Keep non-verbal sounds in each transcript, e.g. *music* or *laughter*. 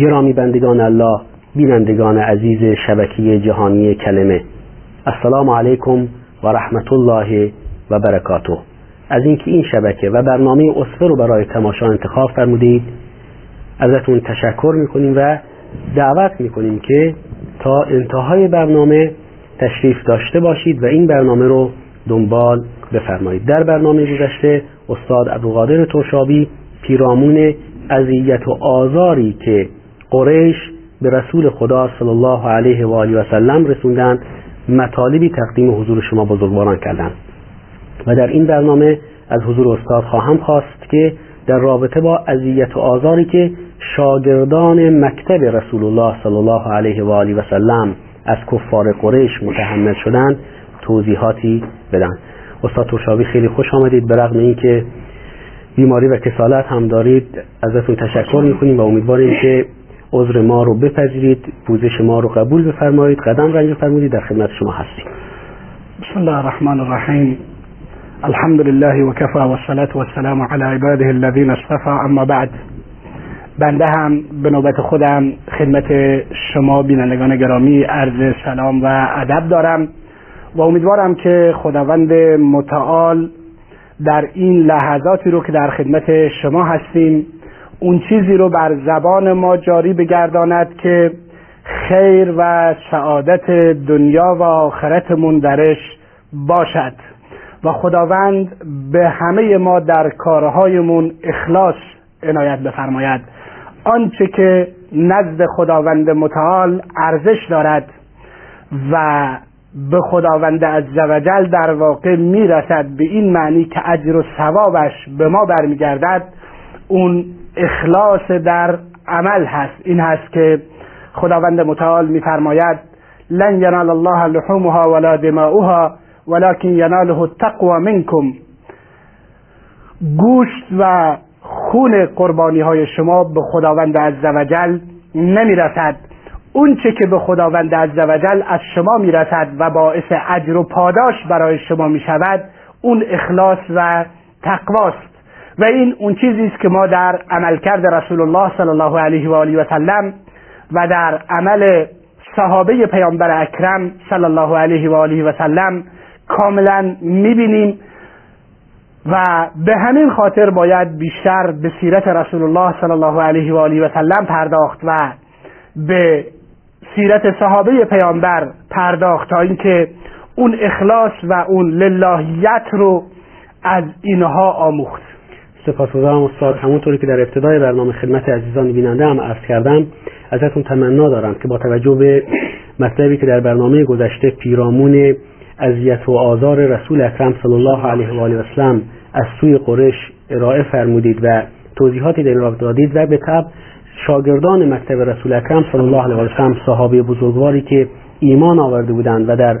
گرامی بندگان الله بینندگان عزیز شبکه جهانی کلمه. السلام علیکم و رحمت الله و برکاته. از اینکه این شبکه و برنامه اصفه رو برای تماشا انتخاب فرمودید ازتون تشکر می‌کنیم و دعوت می‌کنیم که تا انتهای برنامه تشریف داشته باشید و این برنامه رو دنبال بفرمایید. در برنامه گذشته استاد ابوقادر ترشابی پیرامون اذیت و آزاری که قریش به رسول خدا صلی الله علیه و آله و سلم رسوندن مطالبی تقدیم حضور شما بزرگواران کردند. و در این برنامه از حضور استاد خواهم خواست که در رابطه با اذیت و آزاری که شاگردان مکتب رسول الله صلی الله علیه و آله و سلم از کفار قریش متحمل شدند توضیحاتی بدن. استاد ترشابی خیلی خوش آمدید. به رغم اینکه بیماری و کسالت هم دارید ازتون تشکر می‌کنیم و امیدواریم که عذر ما رو بپذیرید پوزش ما رو قبول بفرمایید قدم رنج بفرمایید در خدمت شما هستیم. بسم الله الرحمن الرحیم. الحمد لله وكفى والصلاة والسلام على عباده الذين اصطفى اما بعد بنده هم به نوبت خودم خدمت شما بینندگان گرامی عرض سلام و ادب دارم و امیدوارم که خداوند متعال در این لحظاتی رو که در خدمت شما هستیم اون چیزی رو بر زبان ما جاری بگرداند که خیر و سعادت دنیا و آخرتمون درش باشد. و خداوند به همه ما در کارهایمون اخلاص عنایت بفرماید. آنچه که نزد خداوند متعال ارزش دارد و به خداوند عزوجل در واقع می‌رسد به این معنی که اجر و ثوابش به ما برمیگردد اون اخلاص در عمل هست. این هست که خداوند متعال میفرماید لن ینال الله لحومها ولا دماؤها ولكن یناله التقوى منکم. گوشت و خون قربانی های شما به خداوند عزوجل نمی‌رسد. اون چه که به خداوند عزوجل از شما می‌رسد و باعث اجر و پاداش برای شما می شود اون اخلاص و تقواست. و این اون چیزی است که ما در عملکرد رسول الله صلی الله علیه و آله و سلم و در عمل صحابه پیامبر اکرم صلی الله علیه و آله و سلم کاملا می‌بینیم و به همین خاطر باید بیشتر به سیرت رسول الله صلی الله علیه و آله و سلم پرداخت و به سیرت صحابه پیامبر پرداخت تا اینکه اون اخلاص و اون للهیت رو از اینها آموخت. سپاسگزارم استاد. همونطوری که در ابتدای برنامه خدمت عزیزان بیننده هم عرض کردم ازتون تمنا دارم که با توجه به مطلبی که در برنامه گذشته پیرامون اذیت و آزار رسول اکرم صلی الله علیه و آله و سلم از سوی قریش ارائه فرمودید و توضیحاتی در رابطه دادید و به طب شاگردان مکتب رسول اکرم صلی الله علیه و سلم صحابه بزرگواری که ایمان آورده بودند و در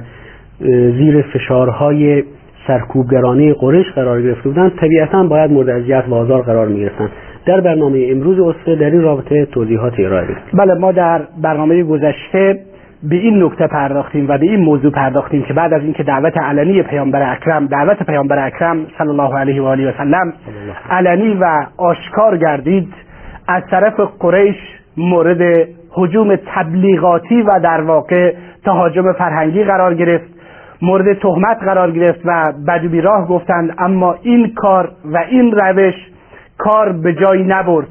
زیر فشارهای سرکوبگرانه قریش قرار گرفته بودند طبیعتا باید مورد اذیت و آزار قرار می‌گرفتند. در برنامه امروز اصفه در این رابطه توضیحات ارائه بدید بله ما در برنامه گذشته به این نکته پرداختیم و به این موضوع پرداختیم که بعد از اینکه دعوت علنی پیامبر اکرم دعوت پیامبر اکرم صلی الله علیه و آله و سلم علنی و آشکار گردید از طرف قریش مورد حجوم تبلیغاتی و در واقع تهاجم فرهنگی قرار گرفت. مورد تهمت قرار گرفت و بدوبی راه گفتند اما این کار و این روش کار به جایی نبرد.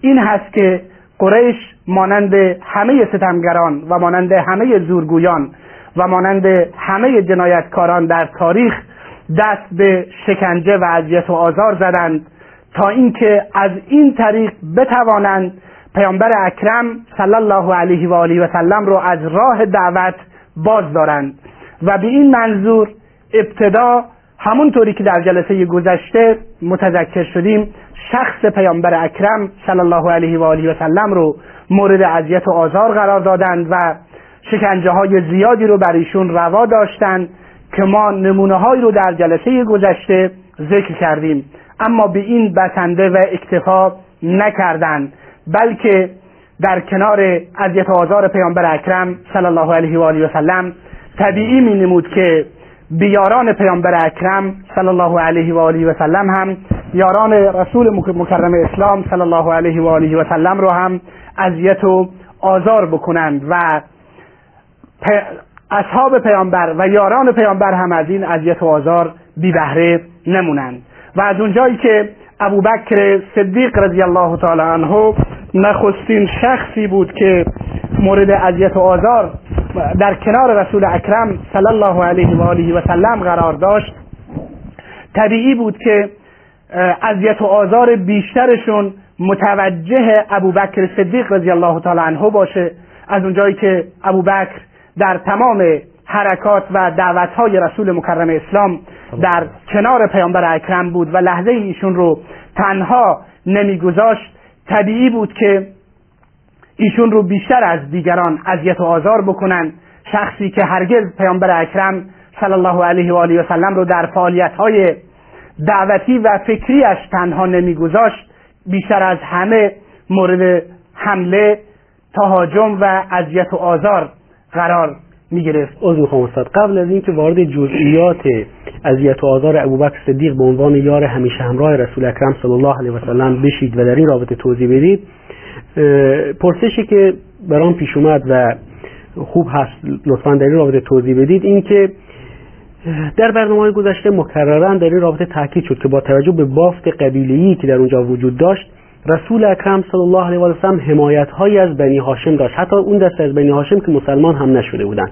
این هست که قریش مانند همه ستمگران و مانند همه زورگویان و مانند همه جنایتکاران در تاریخ دست به شکنجه و اذیت و آزار زدند تا اینکه از این طریق بتوانند پیامبر اکرم صلی الله علیه و آله و سلم رو از راه دعوت باز دارند و به این منظور ابتدا همونطوری که در جلسه گذشته متذکر شدیم شخص پیامبر اکرم صلی الله علیه و آله و سلم رو مورد اذیت و آزار قرار دادند و شکنجه های زیادی رو بر ایشون روا داشتند که ما نمونه هایی رو در جلسه گذشته ذکر کردیم. اما به این بسنده و اکتفا نکردند بلکه در کنار اذیت و آزار پیامبر اکرم صلی الله علیه و آله و سلم طبیعی می نمود که بیاران پیامبر اکرم صلی الله علیه و آله و سلم هم یاران رسول مکرم اسلام صلی الله علیه و آله و سلم رو هم اذیت و آزار بکنند و اصحاب پیامبر و یاران پیامبر هم از این اذیت و آزار بی بهره نمونند. و از اونجایی که ابوبکر صدیق رضی الله تعالی عنه نخستین شخصی بود که مورد اذیت و آزار در کنار رسول اکرم صلی الله علیه و آله و سلم قرار داشت. طبیعی بود که اذیت و آزار بیشترشون متوجه ابوبکر صدیق رضی الله تعالی عنه باشه. از اونجایی که ابوبکر در تمام حرکات و دعوتهای رسول مکرم اسلام در کنار پیامبر اکرم بود و لحظه ایشون رو تنها نمیگذاشت. طبیعی بود که ایشون رو بیشتر از دیگران اذیت و آزار بکنن. شخصی که هرگز پیامبر اکرم صلی الله علیه و آله و سلم رو در فعالیت های دعوتی و فکریش تنها نمیگذاشت بیشتر از همه مورد حمله تهاجم و اذیت و آزار قرار می گرفت استاد. قبل از اینکه وارد جزئیات اذیت و آزار ابوبکر صدیق به عنوان یار همیشه همراه رسول اکرم صلی الله علیه و سلم بشید و در این رابطه توضیح بدید پرسشی که برام پیش اومد و خوب هست لطفا در این رابطه توضیح بدید این که در برنامه گذشته مکررا در این رابطه تاکید شد که با توجه به بافت قبیله‌ای که در اونجا وجود داشت رسول اکرم صلی الله علیه و سلم حمایت هایی از بنی هاشم داشت. حتی اون دسته از بنی هاشم که مسلمان هم نشده بودند.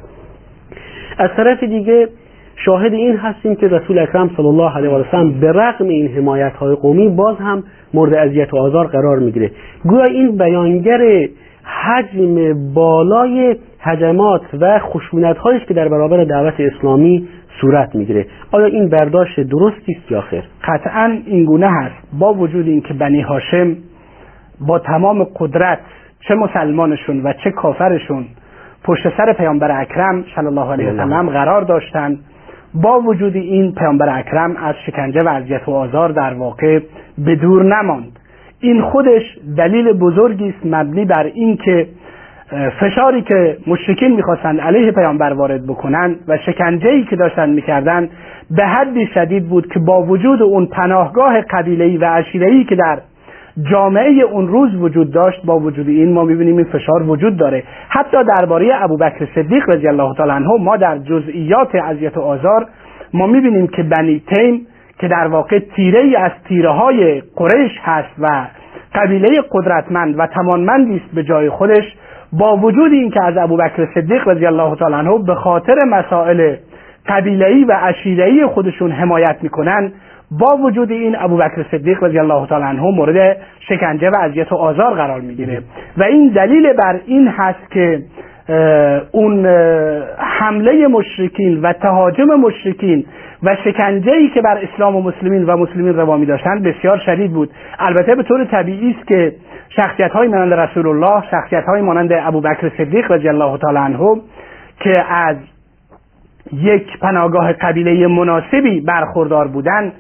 از طرف دیگه شاهد این هستیم که رسول اکرم صلی الله علیه و سلم به رغم این حمایت های قومی باز هم مورد اذیت و آزار قرار می‌گیره. گویا این بیانگر حجم بالای هجمات و خشونت هایش که در برابر دعوت اسلامی صورت می‌گیره. آیا این برداشت درستی است یا خیر قطعا این گونه هست. با وجود اینکه بنی هاشم با تمام قدرت چه مسلمانشون و چه کافرشون پشت سر پیامبر اکرم صلی الله علیه وسلم قرار داشتند با وجود این پیامبر اکرم از شکنجه و اذیت و آزار در واقع به دور نماند. این خودش دلیل بزرگی است مبنی بر اینکه فشاری که مشرکین می‌خواستند علیه پیامبر وارد بکنند و شکنجه که داشتند می‌کردند به حدی شدید بود که با وجود اون پناهگاه قبیله‌ای و عشیره‌ای که در جامعه اون روز وجود داشت با وجود این ما می‌بینیم این فشار وجود داره. حتی درباره ابوبکر صدیق رضی الله تعالی عنه ما در جزئیات اذیت و آزار ما می‌بینیم که بنی تیم که در واقع تیره ای از تیره های قریش هست و قبیله قدرتمند و توانمندی است به جای خودش با وجود اینکه از ابوبکر صدیق رضی الله تعالی عنه به خاطر مسائل قبیله‌ای و عشیره‌ای خودشون حمایت می‌کنن با وجود این ابوبکر صدیق رضی الله تعالی عنه مورد شکنجه و اذیت و آزار قرار می‌گیره. و این دلیل بر این هست که اون حمله مشرکین و تهاجم مشرکین و شکنجه ای که بر اسلام و مسلمین و مسلمین روا می بسیار شدید بود. البته به طور طبیعی است که شخصیت های مانند رسول الله شخصیت های مانند ابوبکر صدیق رضی الله تعالی عنه که از یک پناهگاه قبیله مناسبی برخوردار بودند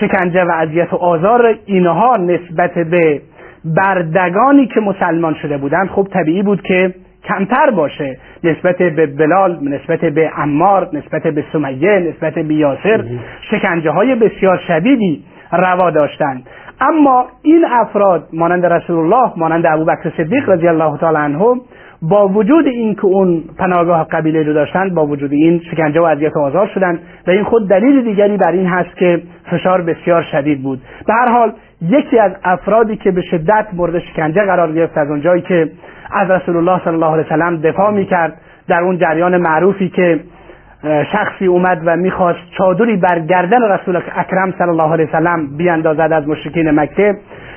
شکنجه و اذیت و آزار اینها نسبت به بردگانی که مسلمان شده بودند خب طبیعی بود که کمتر باشه. نسبت به بلال نسبت به عمار نسبت به سمیه نسبت به یاسر شکنجه های بسیار شدیدی روا داشتند. اما این افراد مانند رسول الله مانند ابوبکر صدیق رضی الله تعالی عنه با وجود اینکه اون پناهگاه قبیله رو داشتند با وجود این شکنجه و اذیت آزار شدند و این خود دلیل دیگری بر این هست که فشار بسیار شدید بود. به هر حال یکی از افرادی که به شدت مورد شکنجه قرار گرفت از اونجایی که از رسول الله صلی الله علیه وسلم دفاع می‌کرد در اون جریان معروفی که شخصی اومد و می‌خواست چادری بر گردن رسول اکرم صلی الله علیه وسلم بیاندازد از مشرکین مکه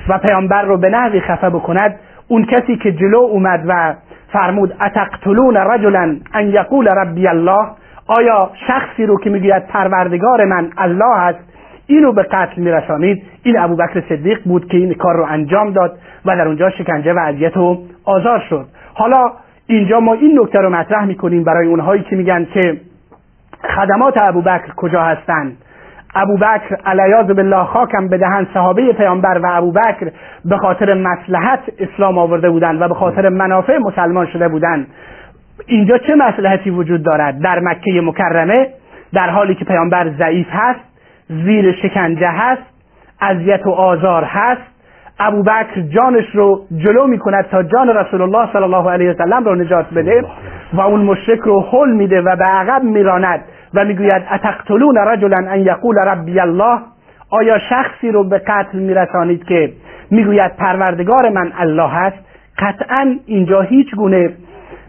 و پیامبر رو به نحوی خفه بکند اون کسی که جلو اومد و فرمود اتقتلون رجلا ان یقول ربی الله؟ آیا شخصی رو که می‌گوید پروردگار من الله است اینو به قتل میرسانید؟ این ابوبکر صدیق بود که این کار رو انجام داد و در اونجا شکنجه و اذیت و آزار شد. حالا اینجا ما این نکته رو مطرح می‌کنیم برای اونهایی که میگن که خدمات ابوبکر کجا هستند. ابوبکر علیاذ بالله خاکم به دهن صحابه پیامبر و ابوبکر به خاطر مصلحت اسلام آورده بودند و به خاطر منافع مسلمان شده بودند. اینجا چه مصلحتی وجود دارد؟ در مکه مکرمه در حالی که پیامبر ضعیف هست زیر شکنجه هست اذیت و آزار هست ابوبکر جانش رو جلو می‌کند تا جان رسول الله صلی الله علیه وسلم رو نجات بده و اون مشرک رو حل میده و به عقب میراند. و می‌گوید اتقتلون رجلا ان یقول ربی الله؟ آیا شخصی رو به قتل میرسانید که می‌گوید پروردگار من الله هست قطعا اینجا هیچ گونه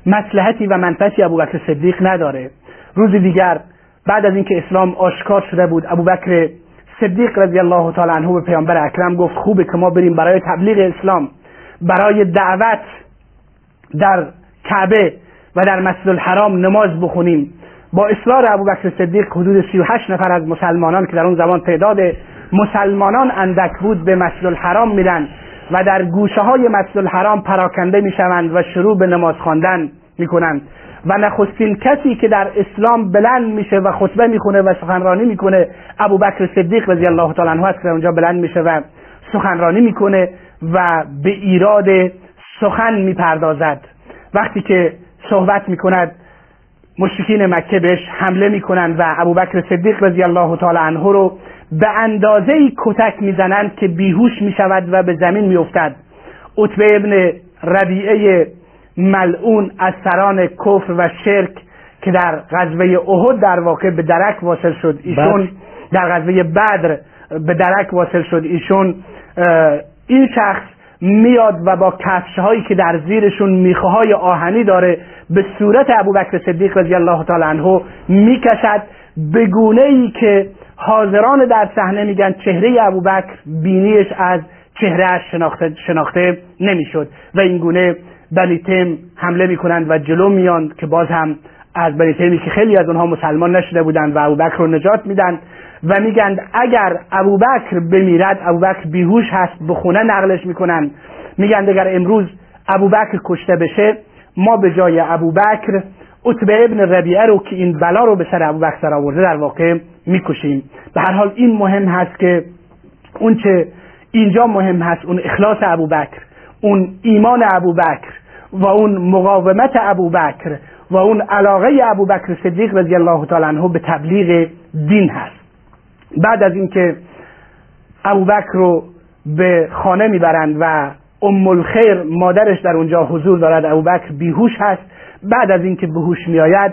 مسلحتی و منفعتی ابوبکر صدیق نداره. روز دیگر بعد از اینکه اسلام آشکار شده بود ابوبکر صدیق رضی الله تعالی عنه به پیامبر اکرم گفت خوبه که ما بریم برای تبلیغ اسلام برای دعوت در کعبه و در مسجد الحرام نماز بخونیم. با اصرار ابوبکر صدیق حدود 38 نفر از مسلمانان که در اون زمان تعداد مسلمانان اندک بود به مسجد الحرام میرن و در گوشه های مسجد الحرام پراکنده می‌شوند و شروع به نماز خواندن می‌کنند. و نخستین کسی که در اسلام بلند میشه و خطبه می‌خونه و سخنرانی می‌کنه ابوبکر صدیق رضی الله تعالی عنه است که اونجا بلند میشه و سخنرانی می‌کنه و به ایراد سخن می‌پردازد. وقتی که صحبت می‌کند مشرکین مکه بهش حمله می‌کنند و ابوبکر صدیق رضی الله تعالی عنه رو به اندازه کتک می‌زنند که بیهوش می‌شود و به زمین میافتد. عتبه ابن ربیعه ملعون از سران کفر و شرک که در غزوه احد در واقع به درک واصل شد. ایشون. در غزوه بدر به درک واصل شد. ایشون این شخص میاد و با کفش هایی که در زیرشون میخه های آهنی داره به صورت ابوبکر صدیق رضی الله تعالی عنه می‌کشد. به گونه ای که حاضران در صحنه میگن چهره ابوبکر بینیش از چهره شناخته, شناخته نمی‌شد. و این گونه بنی حمله می‌کنند و جلو میان که باز هم از بنی که خیلی از اونها مسلمان نشده بودند و ابوبکر رو نجات میدن. و میگند اگر ابوبکر بمیرد ابوبکر بیهوش هست به خونه نقلش می‌کنن. میگند اگر امروز ابوبکر کشته بشه ما به جای ابوبکر عتبه ابن ربیعه رو که این بلا رو به سر ابوبکر سر آورده در واقع می‌کشیم. به هر حال این مهم هست که اون چه اینجا مهم هست اون اخلاص ابوبکر اون ایمان ابوبکر و اون مقاومت ابوبکر و اون علاقه ابوبکر صدیق رضی الله تعالی عنه به تبلیغ دین هست. بعد از اینکه ابوبکر رو به خانه می‌برند و ام الخیر مادرش در اونجا حضور دارد ابوبکر بیهوش هست. بعد از اینکه بهوش میآید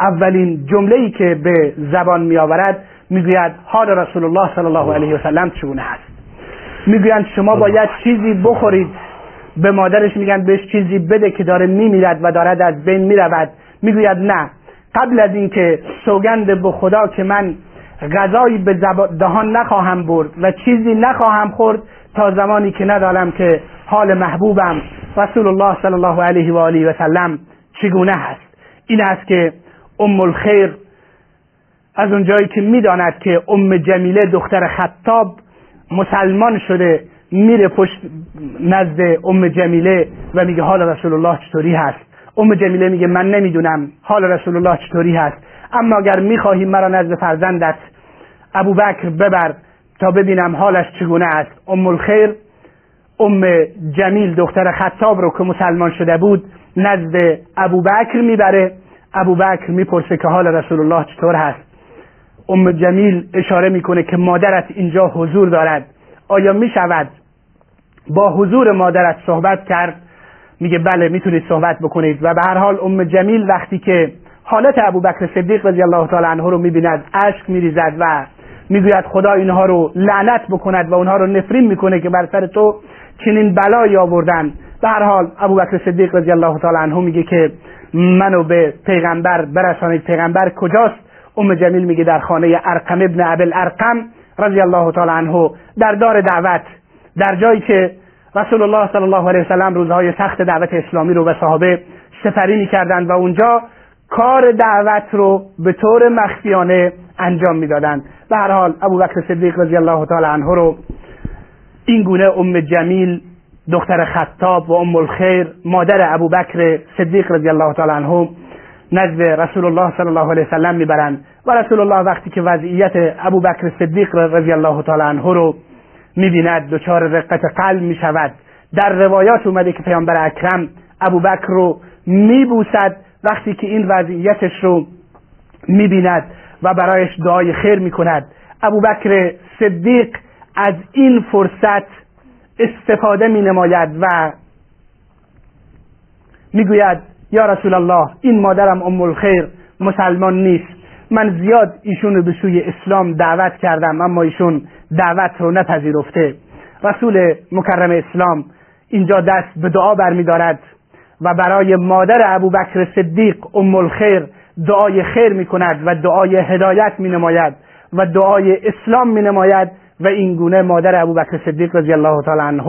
اولین جمله ای که به زبان میآورد می‌گوید حال رسول الله صلی الله علیه و سلم چگونه هست می‌گویند شما باید چیزی بخورید. به مادرش میگن بهش چیزی بده که داره میمیرد و دارد از بین می‌رود. می‌گوید نه. قبل از اینکه سوگند به خدا که من غذایی به دهان نخواهم برد و چیزی نخواهم خورد تا زمانی که ندارم که حال محبوبم رسول الله صلی الله علیه و آله و سلم چگونه هست این است که ام الخیر از اونجایی که می‌داند که ام جمیله دختر خطاب مسلمان شده میره پشت نزد ام جمیله و میگه حال رسول الله چطوری هست؟ ام جمیله میگه من نمی‌دونم حال رسول الله چطوری هست؟ اما اگر می‌خواهی مرا نزد فرزندت ابوبکر ببر تا ببینم حالش چگونه است. ام الخیر ام جمیل دختر خطاب رو که مسلمان شده بود نزد ابوبکر می‌بره. ابوبکر می‌پرسه که حال رسول الله چطور هست. ام جمیل اشاره می‌کنه که مادرت اینجا حضور دارد. آیا می‌شود با حضور مادرت صحبت کرد؟ میگه بله می‌تونید صحبت بکنید. و به هر حال ام جمیل وقتی که حالت ابوبکر صدیق رضی الله تعالی عنه رو می‌بیند اشک میریزد و می‌گوید خدا اینها رو لعنت بکند و اونها رو نفرین می‌کنه که بر سر تو چنین بلایی آوردن. به هر حال ابوبکر صدیق رضی الله تعالی عنه میگه که منو به پیغمبر برسانید پیغمبر کجاست؟ ام جمیل میگه در خانه ارقم ابن ابل ارقم رضی الله تعالی عنه در دار دعوت. در جایی که رسول الله صلی الله علیه وسلم روزهای سخت دعوت اسلامی رو به صحابه سفری می‌کردند و اونجا کار دعوت رو به طور مخفیانه انجام می‌دادند به هر حال ابوبکر صدیق رضی الله تعالی عنه رو این گونه ام جمیل دختر خطاب و ام الخیر مادر ابوبکر صدیق رضی الله تعالی عنه نزد رسول الله صلی الله علیه وسلم می‌برند. و رسول الله وقتی که وضعیت ابوبکر صدیق رضی الله تعالی عنه رو می‌بیند دچار رقت قلب می‌شود. در روایات اومده که پیامبر اکرم ابوبکر رو میبوسد. وقتی که این وضعیتش رو می‌بیند و برایش دعای خیر می‌کند. ابوبکر صدیق از این فرصت استفاده می نماید و می‌گوید یا رسول الله این مادرم ام الخیر مسلمان نیست. من زیاد ایشون رو به سوی اسلام دعوت کردم اما ایشون دعوت رو نپذیرفته. رسول مکرم اسلام اینجا دست به دعا برمیدارد و برای مادر ابوبکر صدیق ام الخیر دعای خیر می کند و دعای هدایت می نماید و دعای اسلام می نماید و این گونه مادر ابوبکر صدیق رضی الله تعالی عنه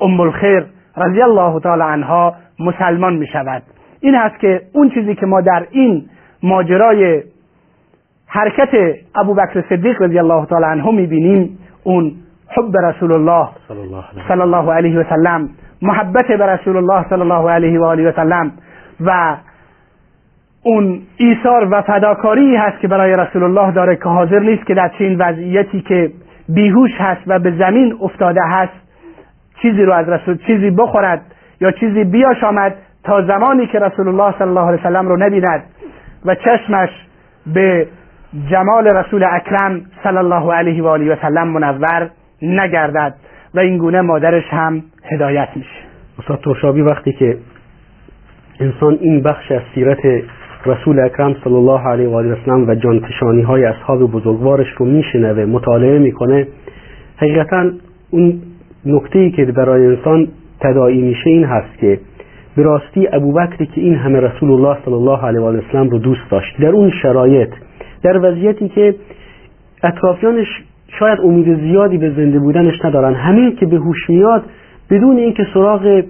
ام الخیر رضی الله تعالی عنها مسلمان می شود این هست که اون چیزی که ما در این ماجرای حرکت ابوبکر صدیق رضی الله تعالی عنه می بینیم اون حب رسول الله صلی الله علیه و سلم محبت به رسول الله صلی الله علیه و آله و سلم و اون ایثار و فداکاری هست که برای رسول الله داره که حاضر نیست که در چین وضعیتی که بیهوش هست و به زمین افتاده هست چیزی رو از رسول چیزی بخورد یا چیزی بیاش آمد تا زمانی که رسول الله صلی الله علیه وسلم رو نبیند و چشمش به جمال رسول اکرم صلی الله علیه و آله و سلم منور نگردد و این گونه مادرش هم هدایت میشه. استاد ترشابی وقتی که انسان این بخش از سیرت رسول اکرم صلی الله علیه و آله و سلم و جانتشانی های اصحاب بزرگوارش رو میشنوه مطالعه می‌کنه. حقیقتا اون نکته ای که برای انسان تداعی میشه این هست که به راستی ابوبکری که این همه رسول الله صلی الله علیه و آله وسلم رو دوست داشت در اون شرایط در وضعیتی که اطرافیانش شاید امید زیادی به زنده بودنش ندارن همین که به هوش میاد بدون اینکه سراغ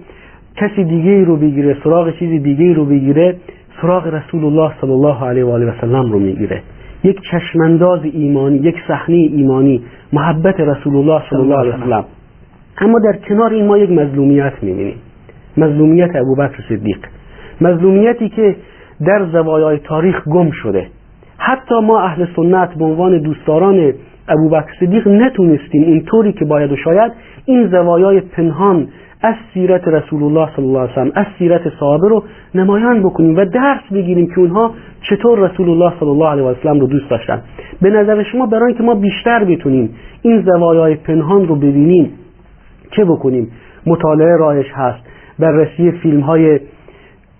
کسی دیگه رو بگیره سراغ چیزی دیگه رو بگیره سراغ رسول الله صلی الله علیه و آله و سلم رو می‌گیره. یک چشمانداز ایمانی یک صحنه ایمانی محبت رسول الله صلی الله علیه و سلم. اما در کنار این ما یک مظلومیت می‌بینیم. مظلومیت ابوبکر صدیق. مظلومیتی که در زوایای تاریخ گم شده. حتی ما اهل سنت به عنوان دوستداران ابوبکر صدیق نتونستیم اینطوری که باید و شاید این زوایای پنهان از سیرت رسول الله صلی الله علیه وسلم از سیرت صحابه رو نمایان بکنیم و درس بگیریم که اونها چطور رسول الله صلی الله علیه وسلم رو دوست داشتن. به نظر شما برای اینکه ما بیشتر بتونیم این زوایای پنهان رو ببینیم چه بکنیم؟ مطالعه راهش هست بررسی فیلم های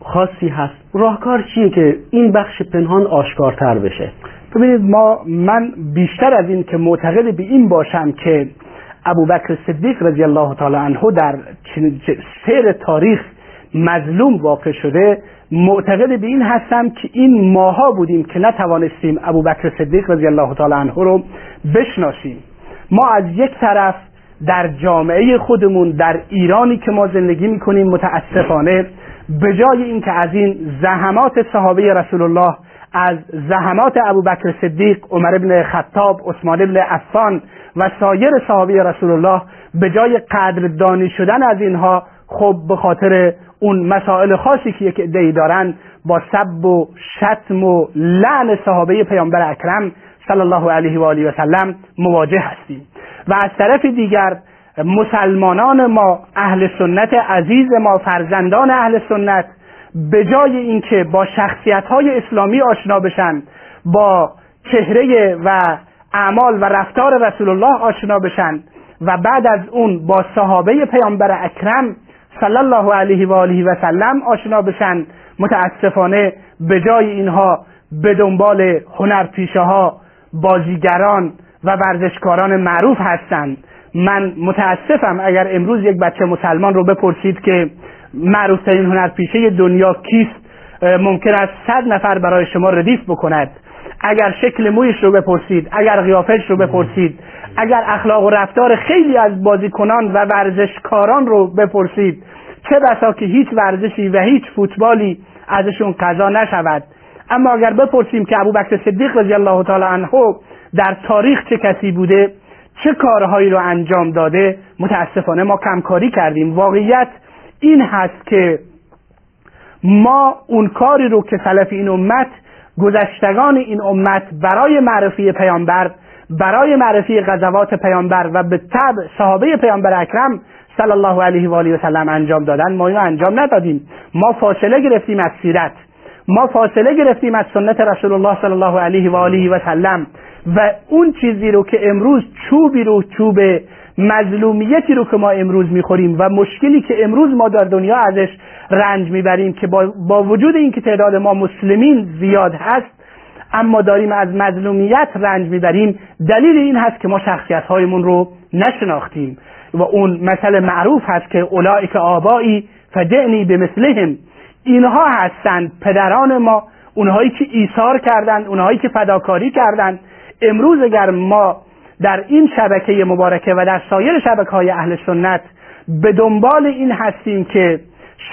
خاصی هست. راهکار چیه که این بخش پنهان آشکارتر بشه؟ ببینید ما من بیشتر از این که معتقد به این باشم که ابوبکر صدیق رضی الله تعالی عنه در سیر تاریخ مظلوم واقع شده معتقد به این هستم که این ماها بودیم که نتوانستیم ابوبکر صدیق رضی الله تعالی عنه رو بشناسیم. ما از یک طرف در جامعه خودمون در ایرانی که ما زندگی می‌کنیم متاسفانه به جای اینکه از این زحمات صحابه رسول الله از زحمات ابوبکر صدیق عمر ابن خطاب عثمان ابن عفان و سایر صحابه رسول الله به جای قدردانی شدن از اینها خب به خاطر اون مسائل خاصی که یک عدهای دارن با سب و شتم و لعن صحابه پیامبر اکرم صلی الله علیه و آله و سلم مواجه هستیم. و از طرف دیگر مسلمانان ما اهل سنت عزیز ما فرزندان اهل سنت به جای اینکه با شخصیت های اسلامی آشنا بشن با چهره و اعمال و رفتار رسول الله آشنا بشن و بعد از اون با صحابه پیامبر اکرم صلی الله علیه و آله و سلم آشنا بشن. متاسفانه به جای اینها به دنبال هنرپیشه ها بازیگران و ورزشکاران معروف هستند. من متاسفم اگر امروز یک بچه مسلمان رو بپرسید که معروفترین هنرپیشه دنیا کیست ممکن است صد نفر برای شما ردیف بکند. اگر شکل مویش رو بپرسید اگر قیافش رو بپرسید اگر اخلاق و رفتار خیلی از بازیکنان و ورزشکاران رو بپرسید چه بسا که هیچ ورزشی و هیچ فوتبالی ازشون قضا نشود. اما اگر بپرسیم که ابوبکر صدیق رضی الله تعالی عنه در تاریخ چه کسی بوده چه کارهایی رو انجام داده متاسفانه ما کمکاری کردیم. واقعیت این هست که ما اون کاری رو که سلف این امت گذشتگان این امت برای معرفی پیامبر برای معرفی غزوات پیامبر و به طبع صحابه پیامبر اکرم صلی الله علیه و آله و سلم انجام دادن ما اینو انجام ندادیم. ما فاصله گرفتیم از سیرت. ما فاصله گرفتیم از سنت رسول الله صلی الله علیه و آله و سلم. و اون چیزی رو که امروز چوبی رو چوب مظلومیتی رو که ما امروز می‌خوریم و مشکلی که امروز ما در دنیا ازش رنج می‌بریم که با, با وجود اینکه تعداد ما مسلمین زیاد هست اما داریم از مظلومیت رنج می‌بریم دلیل این هست که ما شخصیت هایمون رو نشناختیم و اون مثل معروف هست که اولئک آبایی فدعنی به مثلهم اینها هستند پدران ما اونهایی که ایثار کردند اونهایی که فداکاری کردند امروز اگر ما در این شبکه مبارکه و در سایر شبکه های اهل سنت به دنبال این هستیم که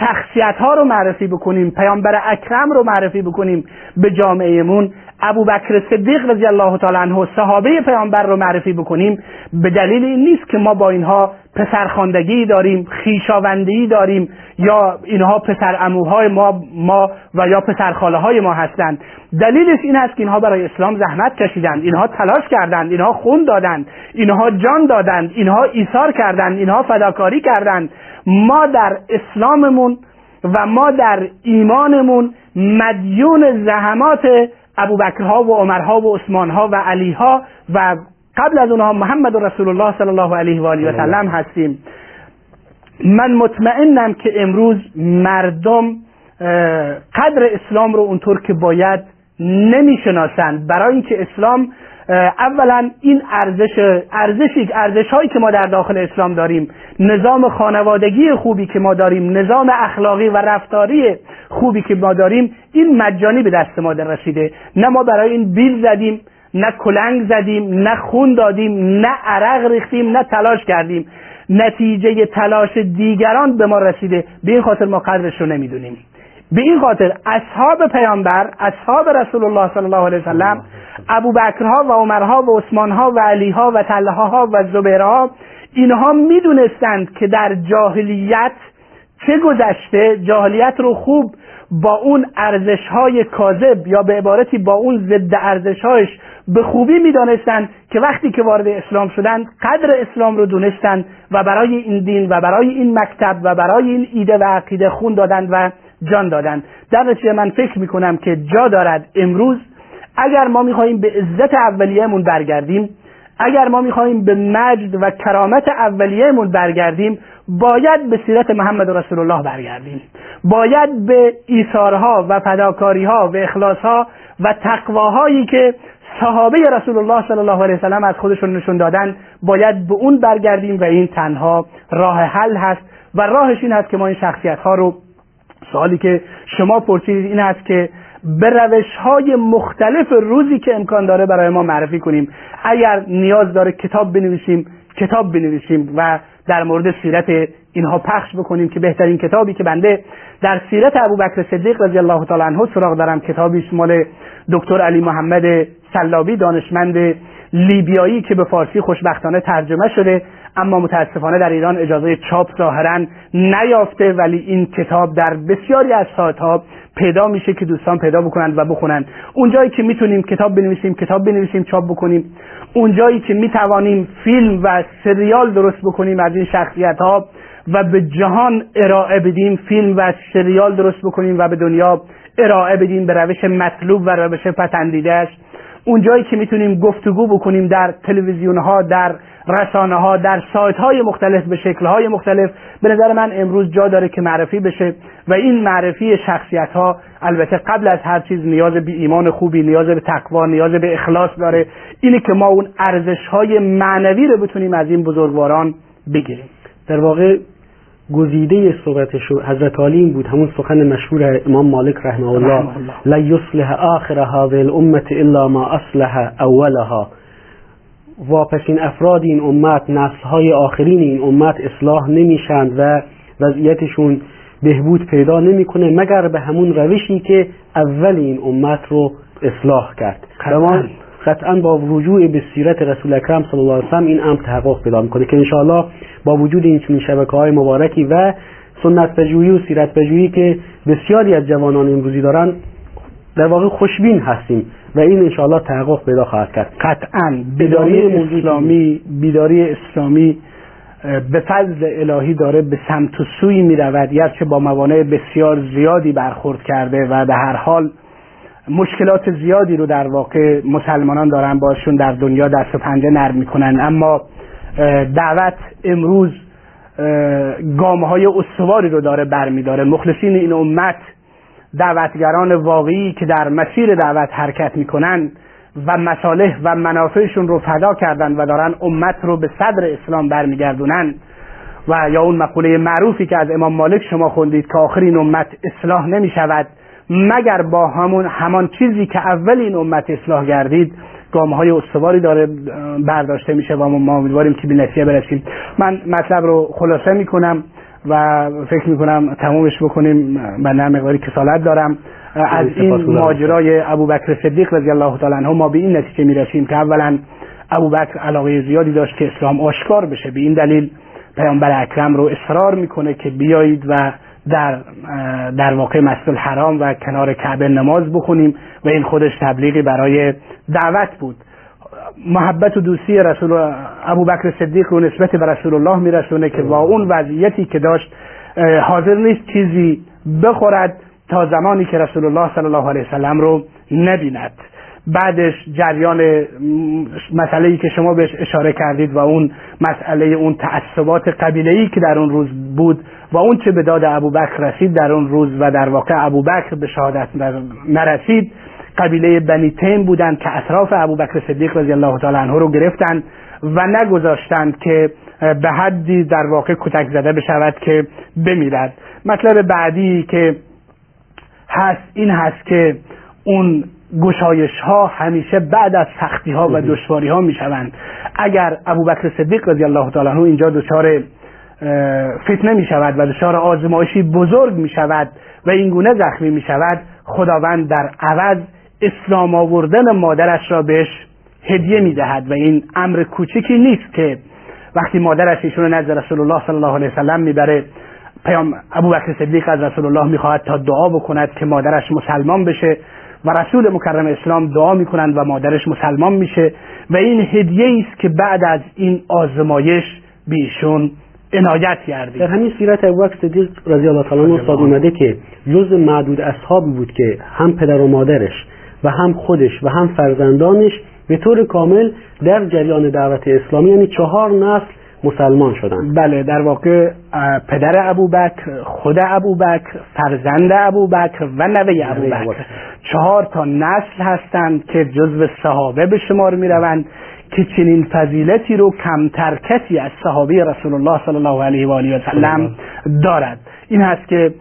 شخصیت ها رو معرفی بکنیم پیامبر اکرم رو معرفی بکنیم به جامعهمون ابو بکر صدیق رضی الله تعالی عنه صحابه پیامبر رو معرفی بکنیم. به دلیل این نیست که ما با اینها پسرخواندگی داریم خیشاوندی داریم یا اینها پسر اموهای ما ما و یا پسر خاله های ما هستند. دلیلش این است که اینها برای اسلام زحمت کشیدند. اینها تلاش کردند اینها خون دادند اینها جان دادند اینها ایثار کردند اینها فداکاری کردند. ما در اسلاممون و ما در ایمانمون مدیون زحمات ابوبکرها و عمرها و عثمانها و علیها و قبل از اونها محمد رسول الله صلی الله علیه و آله و سلم هستیم. من مطمئنم که امروز مردم قدر اسلام رو اونطور که باید نمی‌شناسند برای اینکه اسلام اولا این ارزش ارزشی ارزش هایی که ما در داخل اسلام داریم نظام خانوادگی خوبی که ما داریم نظام اخلاقی و رفتاری خوبی که ما داریم این مجانی به دست ما در رسیده. نه ما برای این بیل زدیم. نه کلنگ زدیم نه خون دادیم نه عرق ریختیم نه تلاش کردیم. نتیجه تلاش دیگران به ما رسیده. به این خاطر ما قدرش رو نمی‌دونیم. به این خاطر اصحاب پیامبر اصحاب رسول الله صلی الله علیه وسلم ابو بکرها و عمرها و عثمانها و علیها و طلحها و زبیرها اینها می‌دونستند که در جاهلیت چه گذشته جاهلیت رو خوب با اون ارزش های کاذب یا به عبارتی با اون ضد ارزشهایش به خوبی می‌دانستند که وقتی که وارد اسلام شدند قدر اسلام رو دونستند و برای این دین و برای این مکتب و برای این ایده و عقیده خون دادند و جان دادند در نتیجه من فکر می‌کنم که جا دارد امروز اگر ما می‌خواهیم به عزت اولیهمون برگردیم اگر ما می‌خواهیم به مجد و کرامت اولیهمون برگردیم باید به سیرت محمد رسول الله برگردیم. باید به ایثارها و فداکاریها و اخلاصها و تقواهایی که صحابه رسول الله صلی الله علیه وسلم از خودشون نشون دادن باید به اون برگردیم و این تنها راه حل هست و راهش این هست که ما این شخصیت ها رو سوالی که شما پرسیدید این است که به روش های مختلف روزی که امکان داره برای ما معرفی کنیم. اگر نیاز داره کتاب بنویسیم کتاب بنویسیم و در مورد سیرت اینها پخش بکنیم که بهترین کتابی که بنده در سیرت ابوبکر صدیق رضی الله تعالی عنه سراغ دارم. کتابی مال دکتر علی محمد سلابی دانشمند لیبیایی که به فارسی خوشبختانه ترجمه شده. اما متاسفانه در ایران اجازه چاپ ظاهرا نیافته ولی این کتاب در بسیاری از سایت پیدا میشه که دوستان پیدا بکنند و بخونند. اونجایی که می‌تونیم کتاب بنویسیم کتاب بنویسیم چاپ بکنیم. اونجایی که می‌توانیم فیلم و سریال درست بکنیم از این شخصیت ها و به جهان ارائه بدیم فیلم و سریال درست بکنیم و به دنیا ارائه بدیم به روش مطلوب و روش پسندیدهش اونجایی که می‌تونیم گفتگو بکنیم در تلویزیون ها در رسانه ها در سایت های مختلف به شکل های مختلف. به نظر من امروز جا داره که معرفی بشه و این معرفی شخصیت ها البته قبل از هر چیز نیاز به ایمان خوبی نیاز به تقوا نیاز به اخلاص داره. اینی که ما اون ارزش های معنوی رو بتونیم از این بزرگواران بگیریم. در واقع گزیده صحبت حضرت علی این بود. همون سخن مشهور امام مالک رحمه الله. لا یصلح آخر هذه الامه الا ما اصلح اولها واپسین افراد این امت نسلهای آخرین این امت اصلاح نمیشند و وضعیتشون بهبود پیدا نمی‌کنه مگر به همون روشی که اول این امت رو اصلاح کرد. ما قطعا با رجوع به سیرت رسول اکرم صلی الله علیه وسلم این امر تحقق پیدا می‌کنه که انشاءالله با وجود این چنین شبکه های مبارکی و سنت پژوهی و سیرت پژوهی که بسیاری از جوانان امروزی دارن در واقع خوشبین هستیم. و این انشاءالله تحقق پیدا خواهد کرد. قطعا. بیداری اسلامی بیداری اسلامی به فضل الهی داره به سمت و سوی می رود چه با موانع بسیار زیادی برخورد کرده و به هر حال مشکلات زیادی رو در واقع مسلمانان دارن باشون در دنیا دست و پنجه نرم می‌کنن. اما دعوت امروز گامه های استواری رو داره برمیداره. مخلصین این امت دعوتگران واقعی که در مسیر دعوت حرکت می‌کنن و مصالح و منافعشون رو فدا کردن و دارن امت رو به صدر اسلام برمیگردونن. و یا اون مقوله معروفی که از امام مالک شما خوندید که آخر این امت اصلاح نمی شود مگر با همون همان چیزی که اول این امت اصلاح گردید گام های استواری داره برداشته میشه و ما امیدواریم که به نتیجه برسیم. من مطلب رو خلاصه می‌کنم. و فکر می‌کنم تمومش بکنیم. من مقداری کسالت دارم. از این ماجرای ابوبکر صدیق رضی الله تعالی عنه ما به این نتیجه می‌رسیم که اولا ابوبکر علاقه زیادی داشت که اسلام آشکار بشه. به این دلیل پیامبر اکرم رو اصرار می‌کنه که بیایید و در در واقع مسجد الحرام و کنار کعبه نماز بخونیم و این خودش تبلیغی برای دعوت بود. محبت و دوستی رسول ابو بکر صدیق رو نسبت به رسول الله میرسونه که با اون وضعیتی که داشت حاضر نیست چیزی بخورد تا زمانی که رسول الله صلی الله علیه وسلم رو نبیند. بعدش جریان مسئله ای که شما بهش اشاره کردید و اون مسئله اون تعصبات قبیله ای که در اون روز بود و اون چه به داد ابوبکر رسید در اون روز و در واقع ابوبکر به شهادت نرسید. قبیله بنی تیم بودند که اطراف ابوبکر صدیق رضی الله تعالی عنه رو گرفتند و نگذاشتند که به حدی در واقع کتک زده بشود که بمیرد. مطلب بعدی که هست این هست که اون گشایش ها همیشه بعد از سختی ها و دشواری ها می شوند اگر ابوبکر صدیق رضی الله تعالی عنه اینجا دچار فتنه می شود و دچار آزمایشی بزرگ می شود و این گونه زخمی می شود خداوند در عوض اسلام آوردن مادرش را بهش هدیه می دهد و این امر کوچکی نیست که وقتی مادرش ایشون نزد رسول الله صلی الله علیه وسلم می‌بره پیام ابو بکر صدیق از رسول الله می‌خواهد تا دعا بکند که مادرش مسلمان بشه و رسول مکرم اسلام دعا می‌کنند و مادرش مسلمان میشه و این هدیه است که بعد از این آزمایش بیشون عنایت کردید در همین سیرت ابوبکر صدیق رضی الله تعالی عنه اومده که جز معدود اصحابی بود که هم پدر و مادرش و هم خودش و هم فرزندانش به طور کامل در جریان دعوت اسلامی یعنی چهار نسل مسلمان شدن. بله در واقع پدر ابوبکر خود ابوبکر فرزند ابوبکر و نوه ابوبکر چهار تا نسل هستند که جزو صحابه به شمار می روند که چنین فضیلتی رو کمتر کسی از صحابه رسول الله صلی الله علیه و آله و سلم دارد. این هست که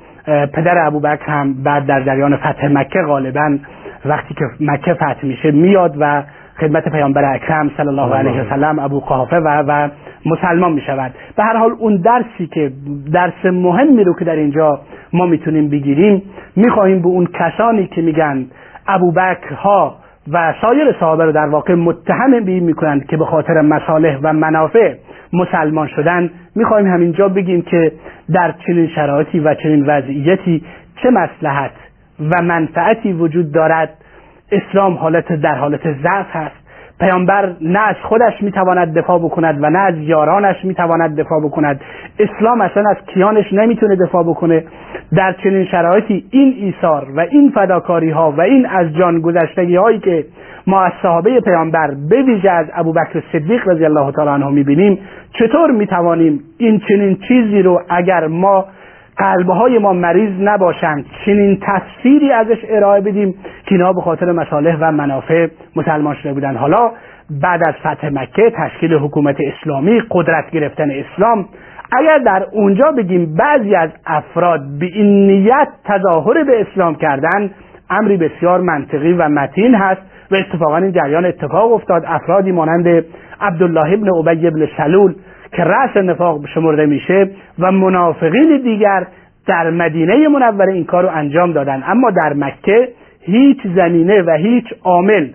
پدر ابوبکر هم بعد در جریان فتح مکه غالبا وقتی که مکه فتح میشه میاد و خدمت پیامبر اکرم صلی الله علیه و سلم. ابو قحافه و و مسلمان می شود به هر حال اون درسی که درس مهمی رو که در اینجا ما می‌تونیم بگیریم می‌خواهیم به اون کسانی که میگن ابوبکرها و سایر صحابه رو در واقع متهم به این می‌کنند که به خاطر مصالح و منافع مسلمان شدن می‌خواهیم همینجا بگیم که در چنین شرایطی و چنین وضعیتی چه مسلحت و منفعتی وجود دارد. اسلام حالت در حالت ضعف هست پیامبر نه از خودش می‌تواند دفاع بکند و نه از یارانش می‌تواند دفاع بکند. اسلام اصلا از کیانش نمی‌تونه دفاع بکنه. در چنین شرایطی این ایثار و این فداکاری ها و این از جان گذشتگی هایی که ما از صحابه پیامبر به ویژه از ابوبکر صدیق رضی الله تعالی عنه می‌بینیم چطور می‌توانیم این چنین چیزی رو اگر ما قلبهای ما مریض نباشند. چنین تفسیری ازش ارائه بدیم که اینا به خاطر مصالح و منافع مسلمان شده بودن. حالا بعد از فتح مکه تشکیل حکومت اسلامی قدرت گرفتن اسلام اگر در اونجا بگیم بعضی از افراد به این نیت تظاهر به اسلام کردن امری بسیار منطقی و متین هست و اتفاقا این جریان اتفاق افتاد. افرادی مانند عبدالله ابن ابی ابن سلول که رأس نفاق شمرده میشه و منافقین دیگر در مدینه منوره این کار رو انجام دادن. اما در مکه هیچ زمینه و هیچ عامل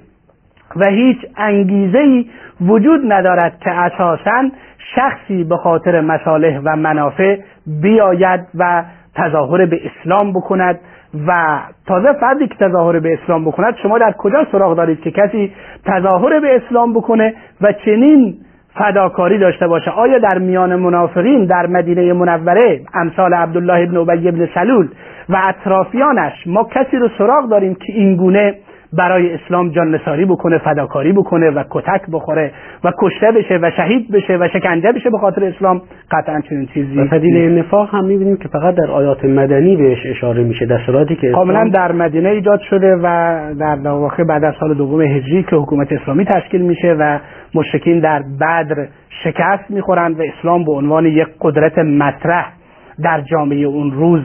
و هیچ انگیزه وجود ندارد که اساسا شخصی به خاطر مصالح و منافع بیاید و تظاهر به اسلام بکند و تازه فردی که تظاهر به اسلام بکند شما در کجا سراغ دارید که کسی تظاهر به اسلام بکنه و چنین فداکاری داشته باشه. آیا در میان منافقین در مدینه منوره امثال عبدالله ابن ابی ابن سلول و اطرافیانش ما کسی رو سراغ داریم که این گونه برای اسلام جان نساری بکنه فداکاری بکنه و کتک بخوره و کشته بشه و شهید بشه و شکنجه بشه به خاطر اسلام قطعا چنین چیزی و نفاق هم می‌بینیم که فقط در آیات مدنی بهش اشاره میشه در صورتی که کاملا در مدینه ایجاد شده و در واقع بعد از سال دوم هجری که حکومت اسلامی تشکیل میشه و مشرکین در بدر شکست می‌خورند و اسلام به عنوان یک قدرت مطرح در جامعه اون روز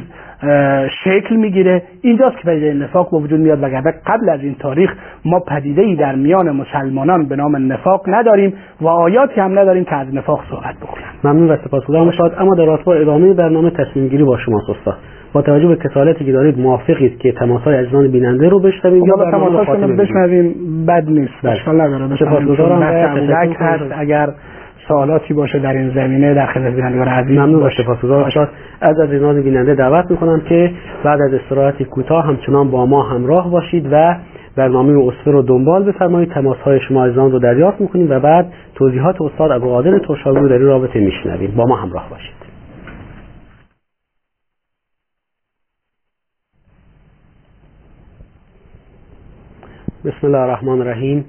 شکل می‌گیره. اینجاست که پدیده نفاق به وجود میاد. وگرنه قبل از این تاریخ ما پدیده ای در میان مسلمانان به نام نفاق نداریم و آیاتی هم نداریم که از نفاق صحبت بکنن. ممنون و سپاسگزارم شاد. اما در با ادامه برنامه تصمیم گیری با شما استاد با توجه به کسالتی که دارید موافقید که تماسهای عزیزان بیننده رو بشنویم یا برنامه بشنویم. بد نیست. اشکال نداره سپاسگزارم اگر سوالاتی باشه در این زمینه در خدمت بینندگان عزیز. ممنون باشه. سپاسگزارم از عزیزان بیننده دعوت می‌کنم که بعد از استراحتی کوتاه همچنان با ما همراه باشید و برنامه اصفه رو دنبال بفرمایید. تماس های شما عزیزان رو دریافت می‌کنیم و بعد توضیحات استاد ابوقادر ترشاوی رو در این رابطه میشنویم. با ما همراه باشید. بسم الله الرحمن الرحیم.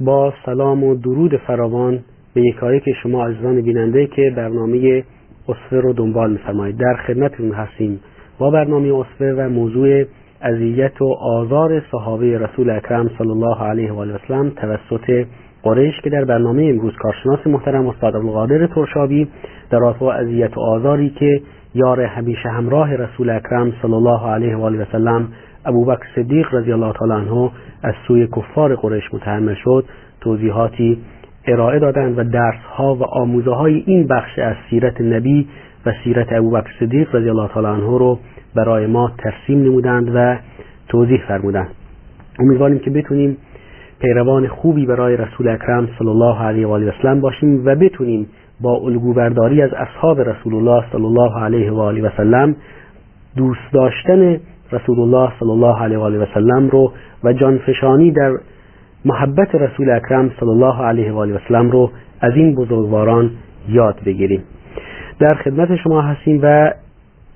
با سلام و درود فراوان به یکایی که شما عزیزان بیننده که برنامه اصفه رو دنبال میفرمایید. در خدمتتون هستیم با برنامه اصفه و موضوع اذیت و آزار صحابه رسول اکرم صلی الله علیه و وسلم توسط قریش که در برنامه امروز کارشناس محترم استاد عبدالقادر ترشابی در رابطه اذیت و آزاری که یار همیشه همراه رسول اکرم صلی الله علیه و وسلم ابوبکر صدیق رضی الله تعالی عنه از سوی کفار قریش متحمل شد. توضیحاتی ارائه دادند و درس ها و آموزه های این بخش از سیرت نبی و سیرت ابوبکر صدیق رضی الله تعالی عنه رو برای ما ترسیم نمودند و توضیح فرمودند. امیدواریم که بتونیم پیروان خوبی برای رسول اکرم صلی الله علیه و آله و باشیم و بتونیم با الگو برداری از اصحاب رسول الله صلی الله علیه و آله و سلم دوست داشتن رسول الله صلی الله علیه و آله و سلم رو و جانفشانی در محبت رسول اکرم صلی الله علیه و آله و سلم رو از این بزرگواران یاد بگیریم. در خدمت شما هستیم و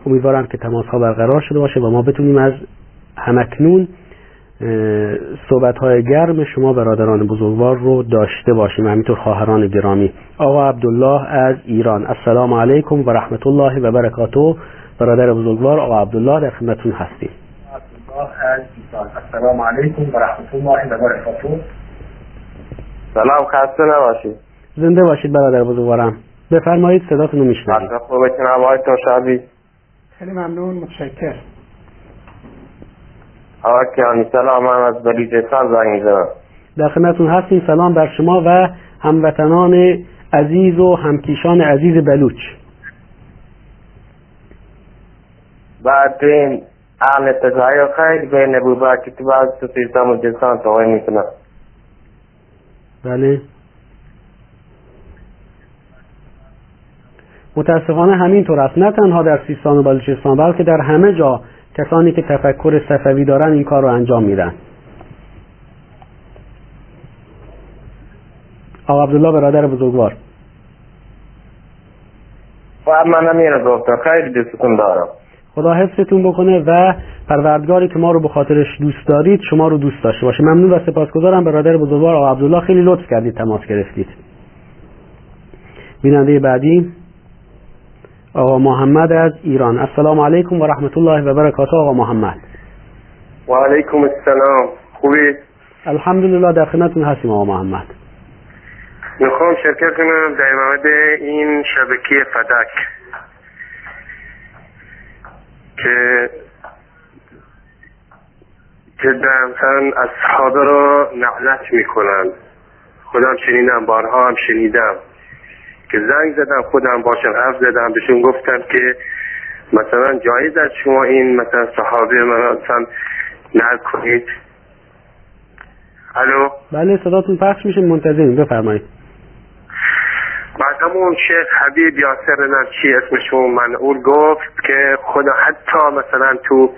امیدوارم که تماس ها برقرار شده باشه و ما بتونیم از همکنون صحبت های گرم شما برادران بزرگوار رو داشته باشیم. همینطور خواهران گرامی. آقا عبدالله از ایران. السلام علیکم و رحمت الله و برکاته. برادر بزرگوار آقا عبدالله در خدمتتون هستیم. السلام علیکم و رحمت الله و برکاته سلام خسته نباشید. زنده باشید برادر بزرگوارم. بفرمایید صداتون رو میشنوید خوبتون هوایتون شبی خیلی ممنون متشکر آقا کیانی سلام من از بلوچستان زنگ می‌زنم. در خدمتتون هستیم. سلام بر شما و هموطنان عزیز و همکیشان عزیز بلوچ. بعد این اهل تجایی خیلی بین بوبا که تو بعض تو سیستم و جسان توهی می‌کنن بله. متاسفانه همینطور است. نه تنها در سیستان و بلوچستان بلکه در همه جا کسانی که تفکر صفوی دارن این کار رو انجام میدن. آقا عبدالله برادر بزرگوار. و من نمیره گفتم خیلی دوستتون دارم. خدا حفظتون بکنه و پروردگاری که ما رو به خاطرش دوست دارید شما رو دوست داشته باشه. ممنون و سپاسگزارم. برادر بزرگوار آقا عبدالله خیلی لطف کردید تماس گرفتید. بیننده بعدی آقا محمد از ایران. السلام علیکم و رحمت الله و برکاته آقا محمد. و علیکم السلام. خوبی؟ الحمدلله در خدمتتون هستیم آقا محمد. می‌خوام شرکت کنم در مورد این شبکه فدک که جدا مثلا اصحابه رو نعلت می‌کنن. خودم شنیدم بارها هم شنیدم که زنگ زدم خودم باشم حرف زدم بهشون گفتم که مثلا جایز از شما این مثلا صحابه من مثلا کنید. الو؟ بله صداتون پخش میشه منتظریم. بفرمایید. بعد همون شیخ حبیب یاسر نم چی اسمشون من اول گفت که خدا حتی مثلا تو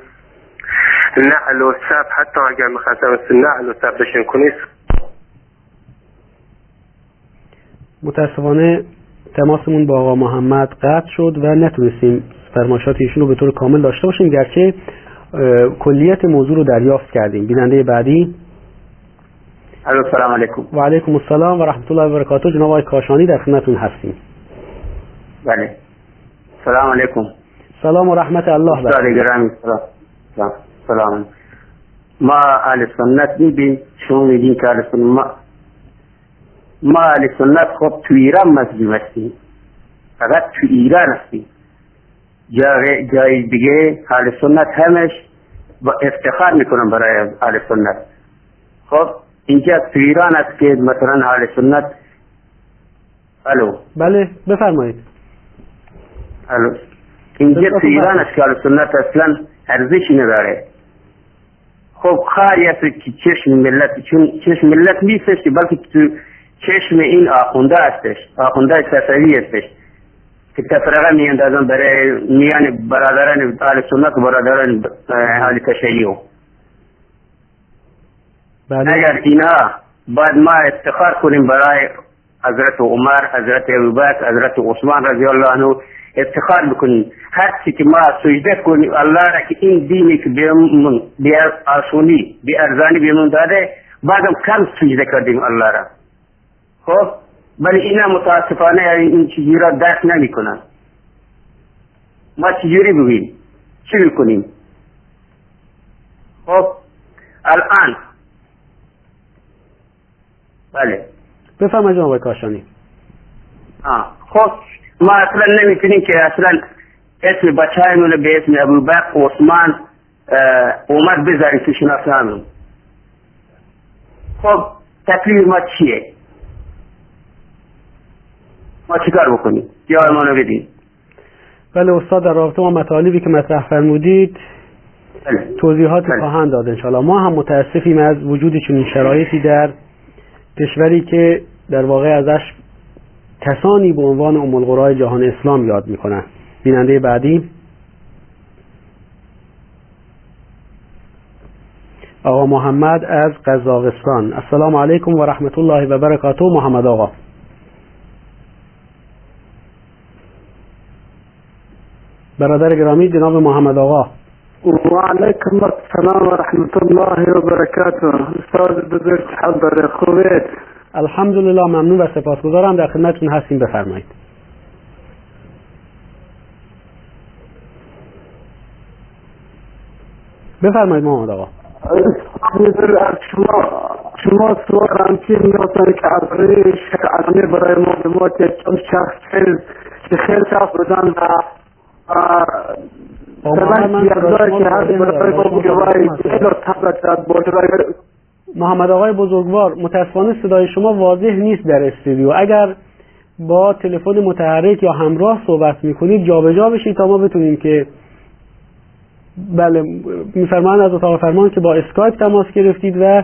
نعل و سب حتی اگر می‌خواستم مثل نعل و سب بشین کنید متاسفانه تماسمون با آقا محمد قطع شد و نتونستیم فرمایشات ایشون رو به طور کامل داشته باشیم گرچه کلیت موضوع رو دریافت کردیم. بیننده بعدی السلام علیکم. و علیکم السلام و رحمت الله و برکاته. جناب آقای کاشانی در خدمتتون هستیم. بله. سلام علیکم. سلام و رحمت الله گرامی سلام سلام. ما اهل سنت میبین شما میدین که اهل سنت ما ما اهل سنت خب تو ایران مسلم هستیم. فقط تو ایران هستیم. جای, جای دیگه اهل سنت همش با افتخار می‌کنم برای اهل سنت. خب اینجا تو ایران است که مثلا اهل سنت الو. بله بفرمایید. الو. اینجا تو ایران است که اهل سنت اصلا ارزش نداره. خب خاری است که چشم ملت چون چشم ملت نیستش بلکه تو چشم این آخونده هستش آخونده تصوی هستش. که تفرقه می اندازن برای میان برادران اهل سنت و برادران اهل تشیع. بله. اگر اینا بعد ما افتخار کنیم برای حضرت عمر حضرت ابوبکر حضرت عثمان رضی الله عنه افتخار بکنیم. هر چی که ما سجده کنیم الله را که این دینی که بیمون بی آسونی بی ارزانی بیمون داده بعدم کم سجده کردیم الله را. خب؟ ولی اینا متاسفانه این چیزی را درک نمی کنن ما چجوری بگیم چی بکنیم؟ خب؟ الان بله بفرمایید جناب کاشانی آه. خب ما اصلا نمی‌تونیم که اصلا اسم بچه‌مون به اسم ابوبکر عثمان عمر بذاریم تو شناسنامون خب تکلیف ما چیه ما چیکار بکنیم جواب ما رو بدین بله استاد در رابطه با مطالبی که مطرح فرمودید بله. توضیحات بله. خواهند داد انشاءالله ما هم متاسفیم از وجود چنین شرایطی در کشوری که در واقع ازش کسانی به عنوان ام جهان اسلام یاد می‌کنن. بیننده بعدی. آقا محمد از قزاقستان. السلام علیکم و رحمت الله و برکاته. محمد آقا. برادر گرامی جناب محمد آقا. و علیکم السلام و رحمت الله و برکاته. استاد بزرگ حضر خوبه الحمدلله ممنون و سپاسگزارم. در خدمتتون هستیم. بفرمایید. بفرمایید محمد آقا. شما شما سوال که می‌گفتن که عبری علمی برای که چون شخص خیلی شخص بدن و محمد آقای بزرگوار متاسفانه صدای شما واضح نیست در استودیو اگر با تلفن متحرک یا همراه صحبت می‌کنید جابجا بشید تا ما بتونیم که بله میفرمان از اتاق فرمان که با اسکایپ تماس گرفتید و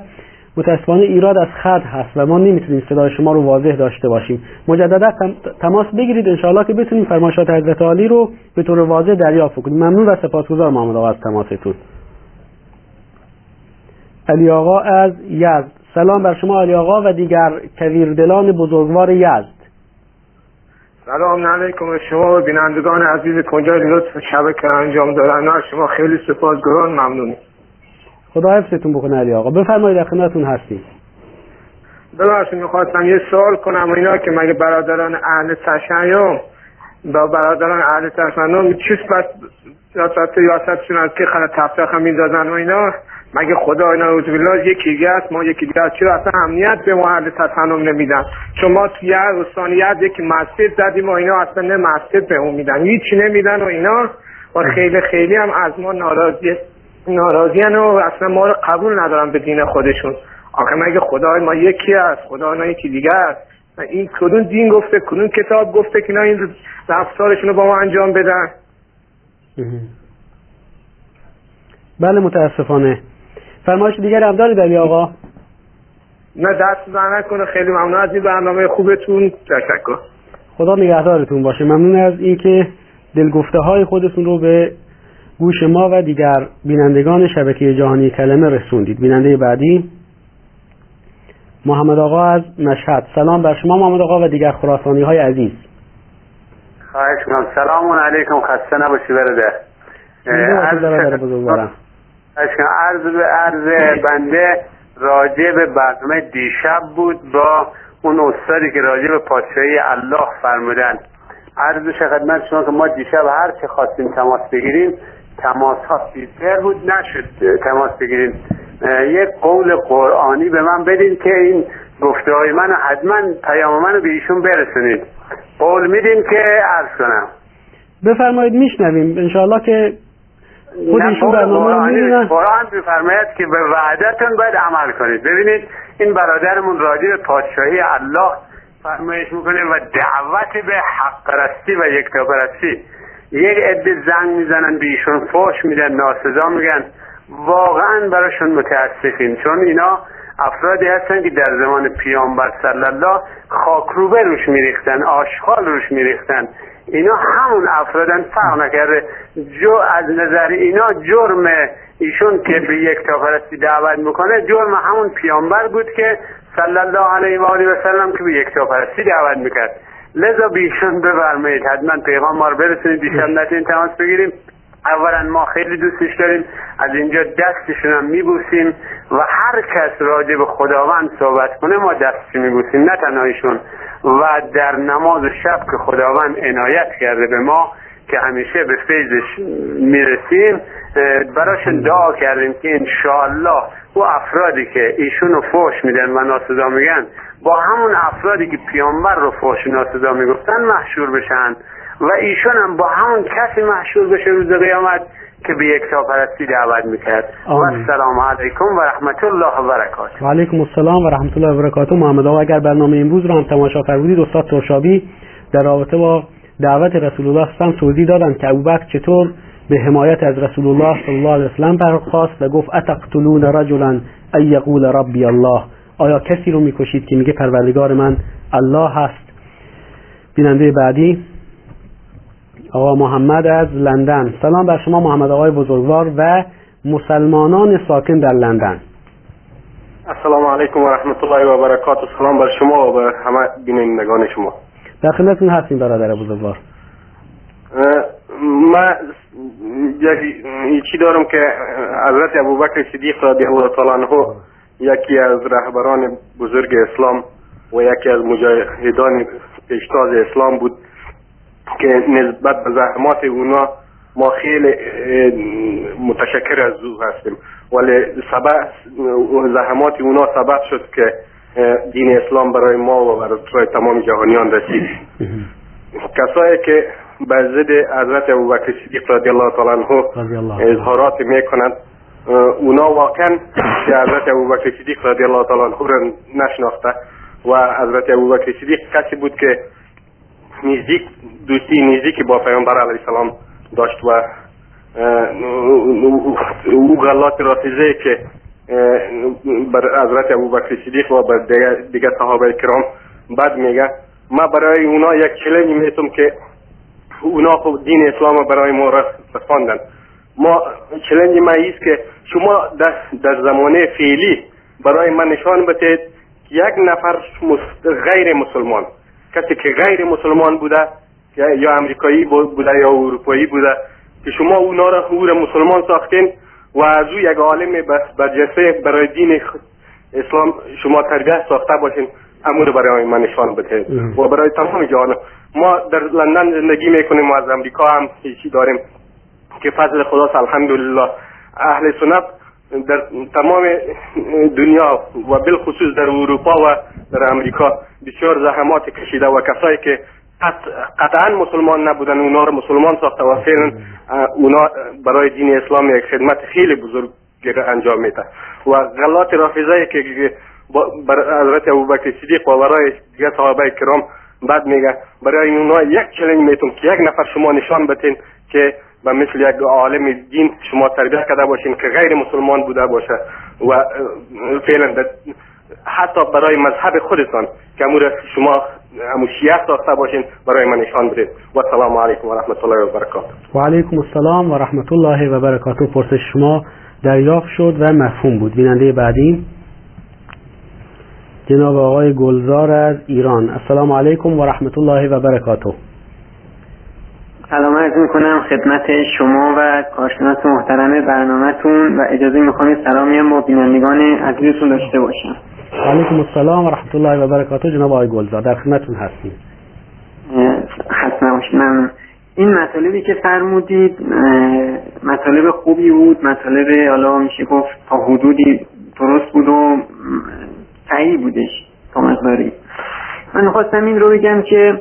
متاسفانه ایراد از خط هست و ما نمی‌تونیم صدای شما رو واضح داشته باشیم. مجددا تماس بگیرید انشاءالله که بتونیم فرمایشات حضرت عالی رو به طور واضح دریافت کنیم ممنون و سپاسگزار محمد آقا از تماستون. علی آقا از یزد. سلام بر شما علی آقا و دیگر کویردلان بزرگوار یزد. سلام علیکم شما و بینندگان عزیز کجا لطف شبکه انجام دادن. شما خیلی سپاسگزارم. ممنونیم خدا حفظتون بکنه علی آقا. بفرمایید در خدمتتون هستیم. ببخشید می‌خواستم یه سوال کنم. اینا که مگه برادران اهل تشیع با برادران اهل تشیع چیز بس سیاست سیاستشون از که خلا تفرقه می‌دادن و اینا؟ مگه خدا اینا روز بالله یکی دیگه است؟ ما یکی دیگه است چرا اصلا امنیت به ما اهل تسنم نمیدن. شما توی یه رستانیت یکی مسجد زدیم و اینا اصلا نه مسجد به اون میدن. هیچی نمیدن و اینا. و خیلی خیلی هم از ما ناراضی ناراضی و اصلا ما رو قبول ندارن به دین خودشون. آخه مگه خدای ما یکی است خدا اینا یکی دیگه است؟ این کدوم دین گفته کدوم کتاب گفته که اینا این رفتارشون رو با ما انجام بدن؟ بله متاسفانه. فرمایش دیگر هم دارید علی آقا؟ نه دست زنه کنه خیلی ممنون از این برنامه خوبتون. تشکر. خدا نگهدارتون باشه. ممنون از اینکه دلگفته های خودتون رو به گوش ما و دیگر بینندگان شبکه جهانی کلمه رسوندید. بیننده بعدی محمد آقا از مشهد. سلام بر شما محمد آقا و دیگر خراسانی های عزیز. خواهش کنم سلام علیکم. خسته نباشی برده عرض به عرض بنده راجع به برنامه دیشب بود با اون استادی که راجع به پادشاهی الله فرمودن. عرض خدمت شما که ما دیشب هر چه خواستیم تماس بگیریم تماس ها بود نشد تماس بگیریم. یک قول قرآنی به من بدین که این گفته های من حتما پیام منو به ایشون برسونید. قول میدین که عرض کنم. بفرمایید میشنویم. انشاءالله که خود ایشون برنامه قرآن میفرماید که به وعدتون باید عمل کنید. ببینید این برادرمون راجع به پادشاهی الله فرمایش می‌کنه و دعوت به حق پرستی و یکتاپرستی یک عده زنگ می‌زنن به ایشون فوش میدن ناسزا میگن. واقعا براشون متاسفیم. چون اینا افرادی هستن که در زمان پیامبر صلی الله خاکروبه روش میریختن آشغال روش میریختن. اینا همون افرادن فرق نکرده. جو از نظر اینا جرم ایشون که به یک تاپرستی دعوت می‌کنه جرم همون پیامبر بود که صلی الله علیه و آله و سلم که به یک تاپرستی دعوت می‌کرد. لذا بیشون بفرمایید حتما پیغام ما رو برسونید. دیشب نتونید تماس بگیریم. اولا ما خیلی دوستش داریم. از اینجا دستشون هم میبوسیم و هر کس راجع به خداوند صحبت کنه ما دستش میبوسیم. نه تنهایشون و در نماز شب که خداوند عنایت کرده به ما که همیشه به فیضش می‌رسیم براشون دعا کردیم که انشاءالله او افرادی که ایشونو فوش میدن و ناسزا میگن با همون افرادی که پیامبر رو فوش ناسزا می‌گفتن محشور بشن. و ایشون هم با همون کسی محشور بشه روز قیامت که به یک پرستی دعوت می‌کرد. و السلام علیکم و رحمت الله و برکاته. و علیکم السلام و رحمت الله و برکاته. محمد آقا اگر برنامه امروز رو هم تماشا فرمودید استاد ترشابی در رابطه با دعوت رسول الله صلی توضیح دادن که ابوبکر چطور به حمایت از رسول الله صلی الله علیه وسلم برخواست و گفت اتقتلون رجلا ان یقول ربی الله؟ آیا کسی رو می‌کشید که میگه پروردگار من الله هست؟ بیننده بعدی آقا محمد از لندن. سلام بر شما محمد آقای بزرگوار و مسلمانان ساکن در لندن. السلام علیکم و رحمت الله و برکاته. سلام بر شما و بر همه بینندگان شما. در خدمتتون هستیم برادر بزرگوار. ما یکی دارم که حضرت ابوبکر صدیق رضی الله تعالی عنه یکی از رهبران بزرگ اسلام و یکی از مجاهدان پیشتاز اسلام بود که نسبت به زحمات اونا ما خیلی متشکر از او هستیم. ولی سبب زحمات اونا سبب شد که دین اسلام برای ما و برای تمام جهانیان رسید. *laughs* کسایی که به ضد حضرت ابوبکر صدیق رضی الله تعالی عنه اظهارات می‌کنند. اونا واقعا که حضرت ابوبکر صدیق رضی الله تعالی عنه را نشناخته و حضرت ابوبکر صدیق کسی بود که نزدیک دوستی نزدیک با پیامبر علیه السلام داشت و او غلات رافضه که بر حضرت ابوبکر صدیق و بر دیگه صحابه کرام بد میگه. ما برای اونا یک چلنج میتم که اونا خب دین اسلام برای ما رساندن. ما چلنج ما ایست که شما در, در زمانه فعلی برای من نشان بتید یک نفر غیر مسلمان کسی که غیر مسلمان بوده یا امریکایی بوده یا اروپایی بوده که شما اونا را او مسلمان ساختین و از او یک عالم برجسته برای دین اسلام شما تربیت ساخته باشین. امور برای من نشان بده. و برای تمام جهان. ما در لندن زندگی می‌کنیم و از امریکا هم هیچی داریم. که فضل خداست الحمدلله. اهل سنت در تمام دنیا و بالخصوص در اروپا و در امریکا بسیار زحمات کشیده و کسایی که قطعا مسلمان نبودن اونا رو مسلمان ساخته و فعلا اونا برای دین اسلام یک خدمت خیلی بزرگ انجام میده. و غلات رافضه که بر حضرت ابوبکر صدیق و برای دیگه صحابه کرام بعد میگه برای اونا یک چلنج میتون که یک نفر شما نشان بتین که و مثل یک عالم دین شما تربیت کرده باشین که غیر مسلمان بوده باشه و فعلا حتی برای مذهب خودتان که امور شما امو شیعه ساخته باشین برای من نشان بدید و السلام علیکم و رحمت الله و برکاته و علیکم السلام و رحمت الله و برکاته پرسش شما دریافت شد و مفهوم بود بیننده بعدی جناب آقای گلزار از ایران. السلام علیکم و رحمت الله و برکاته. سلام عرض می‌کنم خدمت شما و کارشناس محترم برنامهتون و اجازه می‌خوام سلامی هم با بینندگان عزیزتون داشته باشم. علیکم السلام و رحمت الله و برکاته جناب آقای گلزار. در خدمتتون هستیم. نباشید ممنون این مطالبی که فرمودید مطالب خوبی بود. مطالب حالا میشه گفت تا حدودی درست بود و صحیح بودش تا مقداری من خواستم این رو بگم که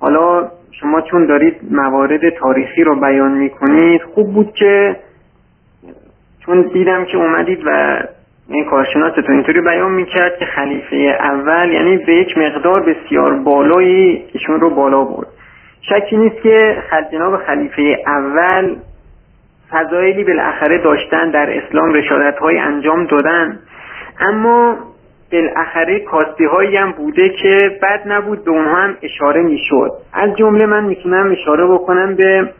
حالا شما چون دارید موارد تاریخی رو بیان می‌کنید خوب بود که چون دیدم که اومدید و این کارشناستون اینطوری بیان می‌کرد که خلیفه اول یعنی به یک مقدار بسیار بالایی ایشون رو بالا برد. شکی نیست که جناب خلیفه اول فضایلی بالاخره داشتن در اسلام رشادت های انجام دادن. اما بالاخره کاستی هایی هم بوده که بد نبود به اونها هم اشاره می‌شد. از جمله من می‌تونم اشاره بکنم به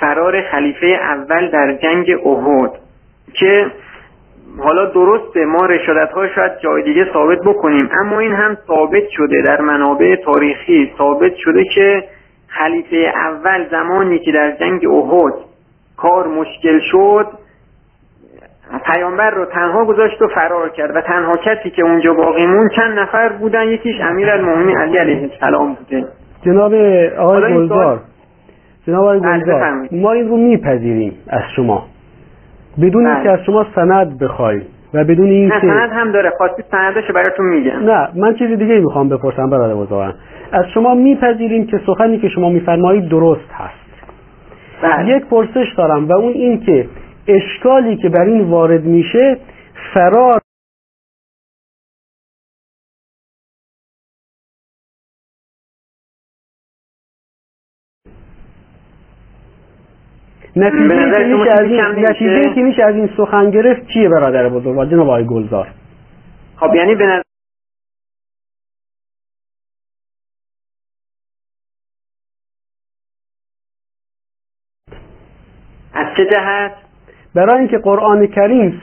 فرار خلیفه اول در جنگ احد که حالا درسته ما رشادت ها شاید جای دیگه ثابت بکنیم اما این هم ثابت شده در منابع تاریخی. ثابت شده که خلیفه اول زمانی که در جنگ احد کار مشکل شد پیامبر رو تنها گذاشت و فرار کرد و تنها کسی که اونجا باقی مون چند نفر بودن؟ یکیش امیر المومنین علی علیه السلام بوده. جناب آقای گلزار جناب آقای بله، گلزار ما این رو میپذیریم از شما. بدون اینکه بله. از شما سند بخوایم و بدون اینکه سند هم داره. خواستی سندش براتون میگم. نه من چیزی دیگه می‌خوام بپرسم برادر بزرگم از شما میپذیریم که سخنی که شما میفرمایید درست هست. بله. یک پرسش دارم و اون این که اشکالی که بر این وارد میشه فرار نتیجه که میشه از این سخن گرفت چیه برادر بزرگ؟ جناب آقای گلزار. خب یعنی به نظر از چه جهت؟ برای اینکه قرآن کریم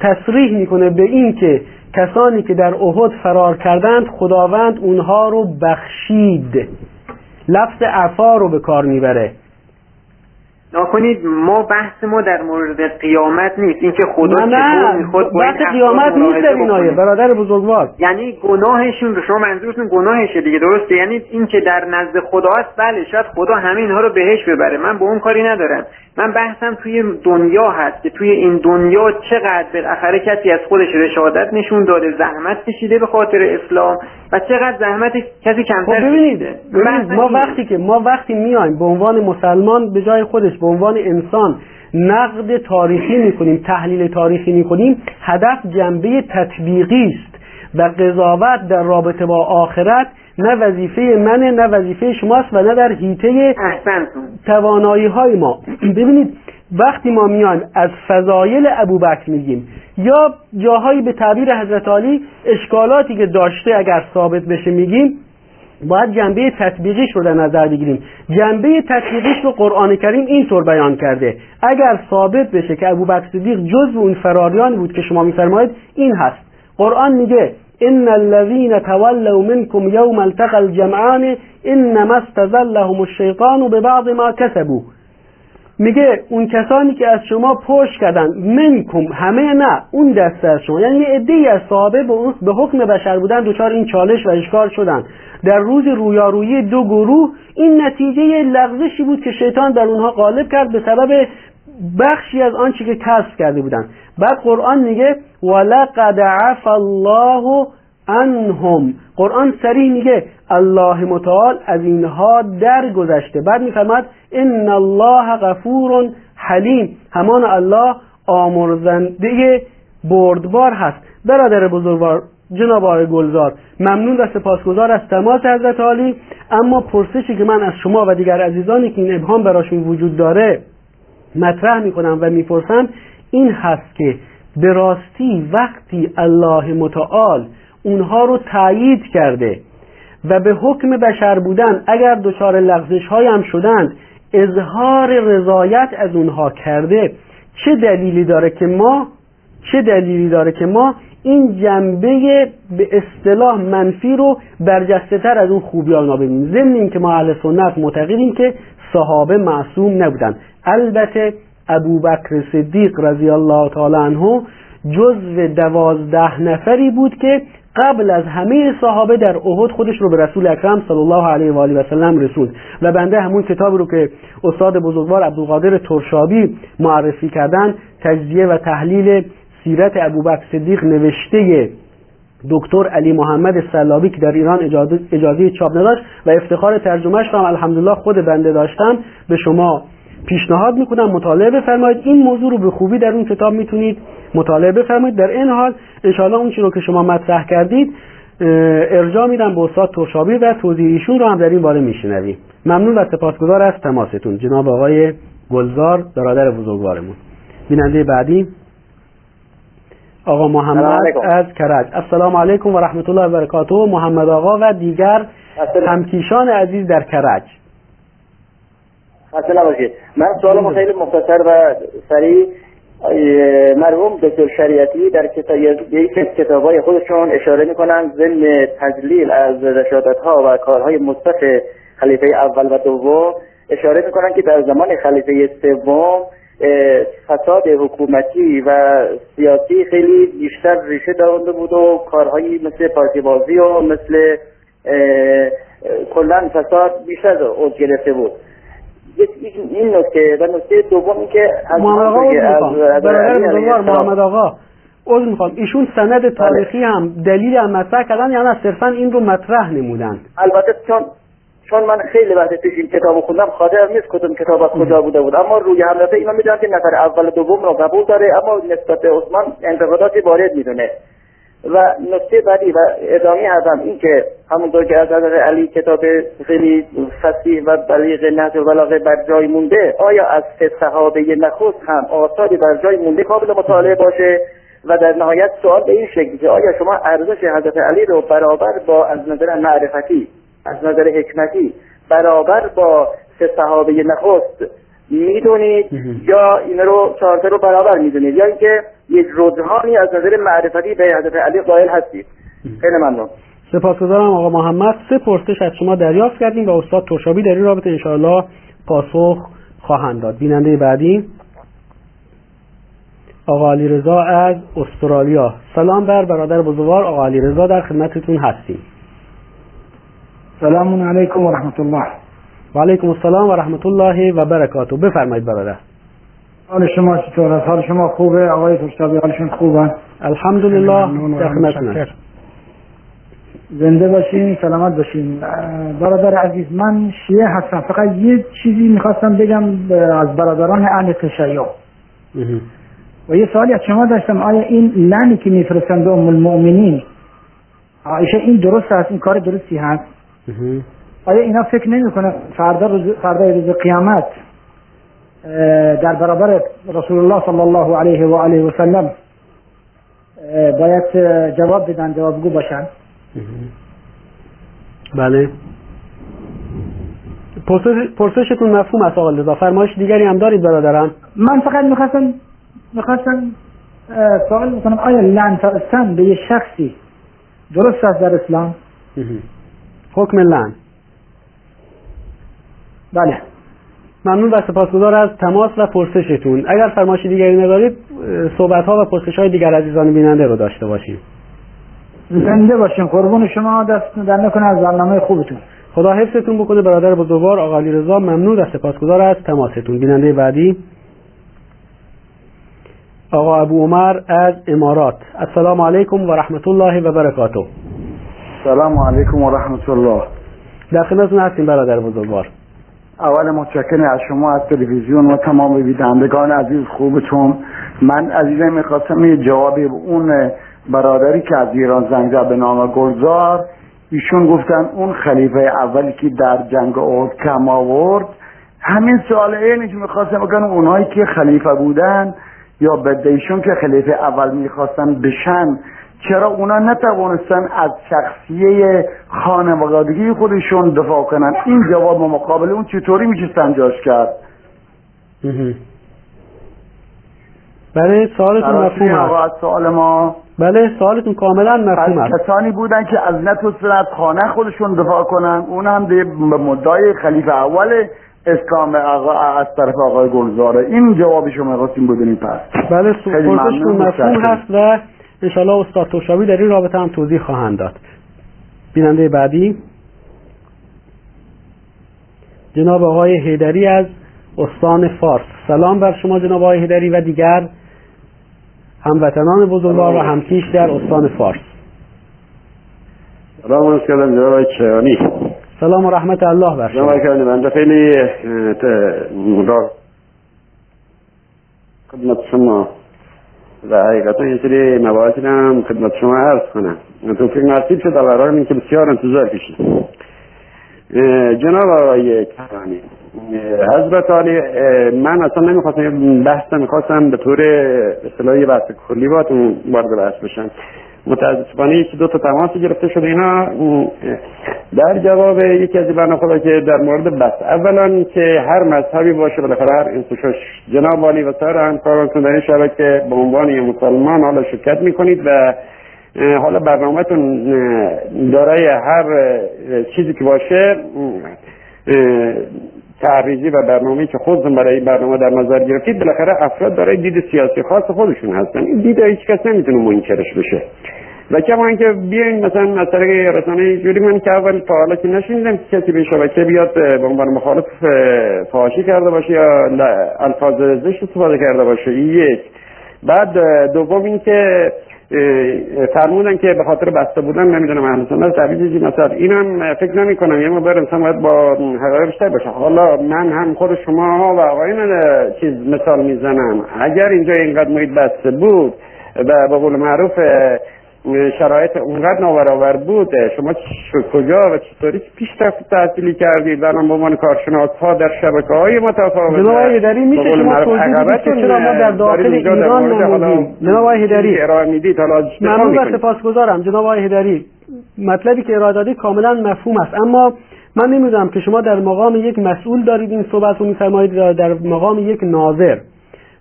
تصریح می‌کنه به این که کسانی که در احد فرار کردند خداوند اونها رو بخشید. لفظ عفا رو به کار می‌بره. نکنید ما بحث ما در مورد قیامت نیست. اینکه خدا نه نه. می‌خواد بحث قیامت نیست در این آیه. برادر بزرگوار. یعنی گناهشون رو شما منظورتون گناهشه دیگه درسته؟ یعنی اینکه در نزد خدا است بله شاید خدا همین ها رو بهش ببره. من به اون کاری ندارم. من بحثم توی دنیا هست که توی این دنیا چقدر بالاخره کسی از خودش رشادت نشون داده زحمت کشیده به خاطر اسلام و چقدر زحمت کسی کمتر خب ببینید, ببینید ما وقتی که ما وقتی میایم به عنوان مسلمان به جای خودش به عنوان انسان نقد تاریخی می‌کنیم تحلیل تاریخی می‌کنیم هدف جنبه تطبیقی است و قضاوت در رابطه با آخرت نه وظیفه منه نه وظیفه شماست و نه در حیطه توانایی های ما. *clears throat* ببینید وقتی ما میایم از فضایل ابوبکر میگیم یا جاهایی به تعبیر حضرت علی اشکالاتی که داشته اگر ثابت بشه میگیم باید جنبه تطبیقیش رو در نظر بگیریم. جنبه تطبیقیش رو قرآن کریم اینطور بیان کرده. اگر ثابت بشه که ابوبکر صدیق جزو اون فراریان بود که شما میفرمایید این هست. قرآن میگه ان الذين تولوا منكم يوم التقى الجمعان انما استزلهم الشيطان ببعض ما كسبوا میگه اون کسانی که از شما پشت کردن منکم همه نه اون دسته از شما. یعنی عده از صحابه به حکم بشر بودن دچار این چالش و اشکال شدن. در روز رویارویی دو گروه این نتیجه لغزشی بود که شیطان در اونها غالب کرد به سبب بخشی از آنچه که کسب کرده بودن. بعد قرآن میگه ولقد عفا الله عنهم. قرآن سریع میگه الله متعال از اینها درگذشته بعد میفرماد ان الله غفور حلیم همان الله آمرزنده بردبار هست. برادر بزرگوار جناب آقای گلزار ممنون و سپاسگزار از تماس حضرت عالی. اما پرسشی که من از شما و دیگر عزیزانی که این ابهام براشون وجود داره مطرح می‌کنم و می‌پرسم این هست که به راستی وقتی الله متعال اونها رو تایید کرده و به حکم بشر بودن اگر دچار لغزش هم شدند اظهار رضایت از اونها کرده. چه دلیلی داره که ما چه دلیلی داره که ما این جنبه به اصطلاح منفی رو برجسته تر از اون خوبی ها ببینیم؟ ضمن این که ما اهل سنت معتقدیم که صحابه معصوم نبودند البته ابوبکر صدیق رضی الله تعالی عنه جزو دوازده نفری بود که قبل از همه صحابه در احد خودش رو به رسول اکرم صلی الله علیه و آله و سلم رسوند و بنده همون کتاب رو که استاد بزرگوار عبدالقادر ترشابی معرفی کردن تجزیه و تحلیل سیرت ابوبکر صدیق نوشته دکتر علی محمد سلابی که در ایران اجازه, اجازه چاپ نداشت و افتخار ترجمهش هم الحمدلله خود بنده داشتم. به شما پیشنهاد می‌کنم مطالعه بفرمایید. این موضوع رو به خوبی در اون کتاب می‌تونید مطالعه بفرمایید. در این حال انشاءالله اون چی رو که شما مطرح کردید ارجاع میدم به استاد ترشابی و توضیح ایشون رو هم در این باره میشنویم. ممنون و سپاسگزار از تماستون. جناب آقای گلزار برادر بزرگوارمون. بیننده بعدی آقا محمد از کرج السلام علیکم و رحمت الله و برکاته. محمد آقا و دیگر همکیشان عزیز در کرج خسته نباشید. من سوالم خیلی مختصر و سریع. مرحوم دکتر شریعتی در کتاب یک کتاب های خودشون اشاره می‌کنن ضمن تجلیل از رشادت ها و کارهای مثبت خلیفه اول و دوم. اشاره می‌کنن که در زمان خلیفه سوم فساد حکومتی و سیاسی خیلی بیشتر ریشه دارنده بود و کارهایی مثل پارتی بازی و مثل کلا فساد بیشتر اوج گرفته بود. این نکته و نکته دوم که محمد آقا محمد آقا عذر می‌خوام. ایشون سند تاریخی هم دلیل هم مطرح کردن یا نه صرفا این رو مطرح نمودن البته چون چون من خیلی وقت پیش این کتاب خوندم خاطرم نیست کدوم کتاب از کجا بوده بود. اما روی حملته اینا می‌دونم که نفر اول دوم رو قبول داره اما نسبت به عثمان انتقاداتی وارد می‌دونه. و نکته بعدی و ادامه هم این که همونطور که از حضرت علی کتاب خیلی فصیح و بلیغ نهج و بلاغه بر جای مونده آیا از صحابه نخست هم آثاری بر جای مونده قابل مطالعه باشه؟ و در نهایت سوال به این شکل که آیا شما ارزش حضرت علی رو برابر با از نظر معرفتی از نظر حکمتی برابر با سه صحابه نخست می‌دونید یا این رو چهارته رو برابر می‌دونید. یا اینکه یک رجحانی از نظر معرفتی به حضرت علی قائل هستید. خیلی ممنون. سپاسگزارم آقا محمد. سه پرسش از شما دریافت کردیم و استاد ترشابی در این رابطه انشاءالله پاسخ خواهند داد. بیننده بعدی آقا علی رضا از استرالیا. سلام بر برادر بزرگوار آقا علی رضا در خدمتتون هستیم. سلام علیکم و رحمت الله. و علیکم السلام و رحمت الله و برکاته بفرمایید برادر. حال شما چطور است؟ حال شما خوبه؟ آقای ترشابی حالشون خوبه الحمدلله در خدمتتون زنده باشین سلامت باشین. برادر عزیز من شیعه هستم. فقط یه چیزی می‌خواستم بگم از برادران اهل تشیع. و یه سوالی از شما داشتم. آیا این لعنی که میفرستند به ام المؤمنین؟ عایشه این درست است؟ این کار درستی هست؟ آیا اینا فکر نمی‌کنه فردا روز فردا روز قیامت در برابر رسول الله صلی الله علیه و آله و سلم باید جواب بدن جوابگو باشن؟ بله. پرسشتون مفهوم است آقا لذا. فرمایش دیگری هم دارید برادران؟ من فقط می‌خواستم می‌خواستم سوال می‌کنم آیا لعن فرستن به یه شخصی درست است در اسلام؟ حکم لعن بله. ممنون و سپاسگزار از تماس و پرسشتون. اگر فرمایش دیگری ندارید صحبت ها و پرسش های دیگر عزیزان بیننده رو داشته باشیم. زنده باشین. قربون شما دست در نکنه از برنامه خوبتون. خدا حفظتون بکنه برادر بزرگوار آقا علی رضا ممنون و سپاسگزار از تماستون. بیننده بعدی آقا ابو عمر از امارات. السلام علیکم و رحمت الله و برکاته. سلام علیکم و رحمت الله در خدمتتون هستیم برادر بزرگوار. اول متشکرم از شما از تلویزیون و تمام بینندگان عزیز خوبتون. من عزیزم می‌خواستم یه جوابی اون برادری که از ایران زنگ زد به نام گلزار. ایشون گفتن اون خلیفه اولی که در جنگ احد کم آورد. همین سوال اینی که می‌خواستم بکنم اونهایی که خلیفه بودن یا بدهشون که خلیفه اول می‌خواستن بشن چرا اونا نتوانستن از شخصیه خانوادگی خودشون دفاع کنن؟ این جواب مقابل اون چطوری میشه سنجاش کرد؟ بله سوالتون مفهوم است. سوال ما؟ بله سوالتون کاملا مفهوم است. کسانی بودن که از نتونستن از خانه خودشون دفاع کنن؟ اون هم به مدای خلیفه اول اسلام آقا از طرف آقای گلزاره این جوابی شما خواستیم بدونیم پس. بله ممنون. مفهوم. هست و انشالله استاد توشاوی در این رابطه هم توضیح خواهند داد. بیننده بعدی. جناب آقای هیدری از استان فارس. سلام بر شما جناب آقای هیدری و دیگر هموطنان بزرگوار و همکیش در استان فارس. سلام عرض کردم جناب کیانی سلام و رحمت الله بر جناب شما کیانی بنده خیلی خدمت شما و حقیقتا یه سری مباحثی هم خدمت شما عرض کنم. توفیق نصیب شد در برای که بسیار انتظار کشید جناب آقای کیانی اه، حضرت اه، من اصلا نمی‌خواستم یه بحث می‌خواستم به طور اصطلاحی بحث کلی باتون وارد بحث بشم. متاسفانه یکی دو تا تماس گرفته شده اینا. در جواب یکی از بنا خدا که در مورد بحث اولا که هر مذهبی باشه بالاخره هر انسوشش. جناب عالی و سایر همکارانتون در این شبکه به عنوان یه مسلمان حالا شرکت می‌کنید و حالا برنامهتون دارای هر چیزی که باشه تعریضی و برنامه‌ای که خودتون برای این برنامه در نظر گرفتید بالاخره افراد دارای دید سیاسی خاص خودشون هستن. این دید هیچ کس نمی‌تونه منکرش بشه. و کما اینکه بیاین مثلا از طریق رسانه جوری من که اول تا حالا که نشنیدم که کسی به شبکه بیاد به عنوان مخالف اه، فحاشی کرده باشه یا الفاظ زشت استفاده کرده باشه این یک. بعد دوم اینکه اه، فرمودن که به خاطر بسته بودن نمی‌دونم اهل سنت تعویض چیزی مثلا اینم فکر نمی کنم یه مقدار انسان باید با حقایق بیشتر باشه. حالا من هم خود شما و آقایان اه، چیز مثال می‌زنم. اگر اینجا اینقدر محیط بسته بود و به قول معروف شرایط اونقدر نابرابر بود شما کجا و چطوری پیشرفت تحصیلی کردید و الان به عنوان کارشناس ها در شبکه های متفاوت. جناب هیدری میشه شما توضیح که چرا ما در داخل ایران نمودیم؟ جناب هیدری ارائه می‌دید حالا ممنون و. سپاسگزارم. جناب هیدری مطلبی که ارائه دادید کاملا مفهوم است. اما من نمی‌دونم که شما در مقام یک مسئول دارید این صحبت رو میفرمایید در مقام یک ناظر.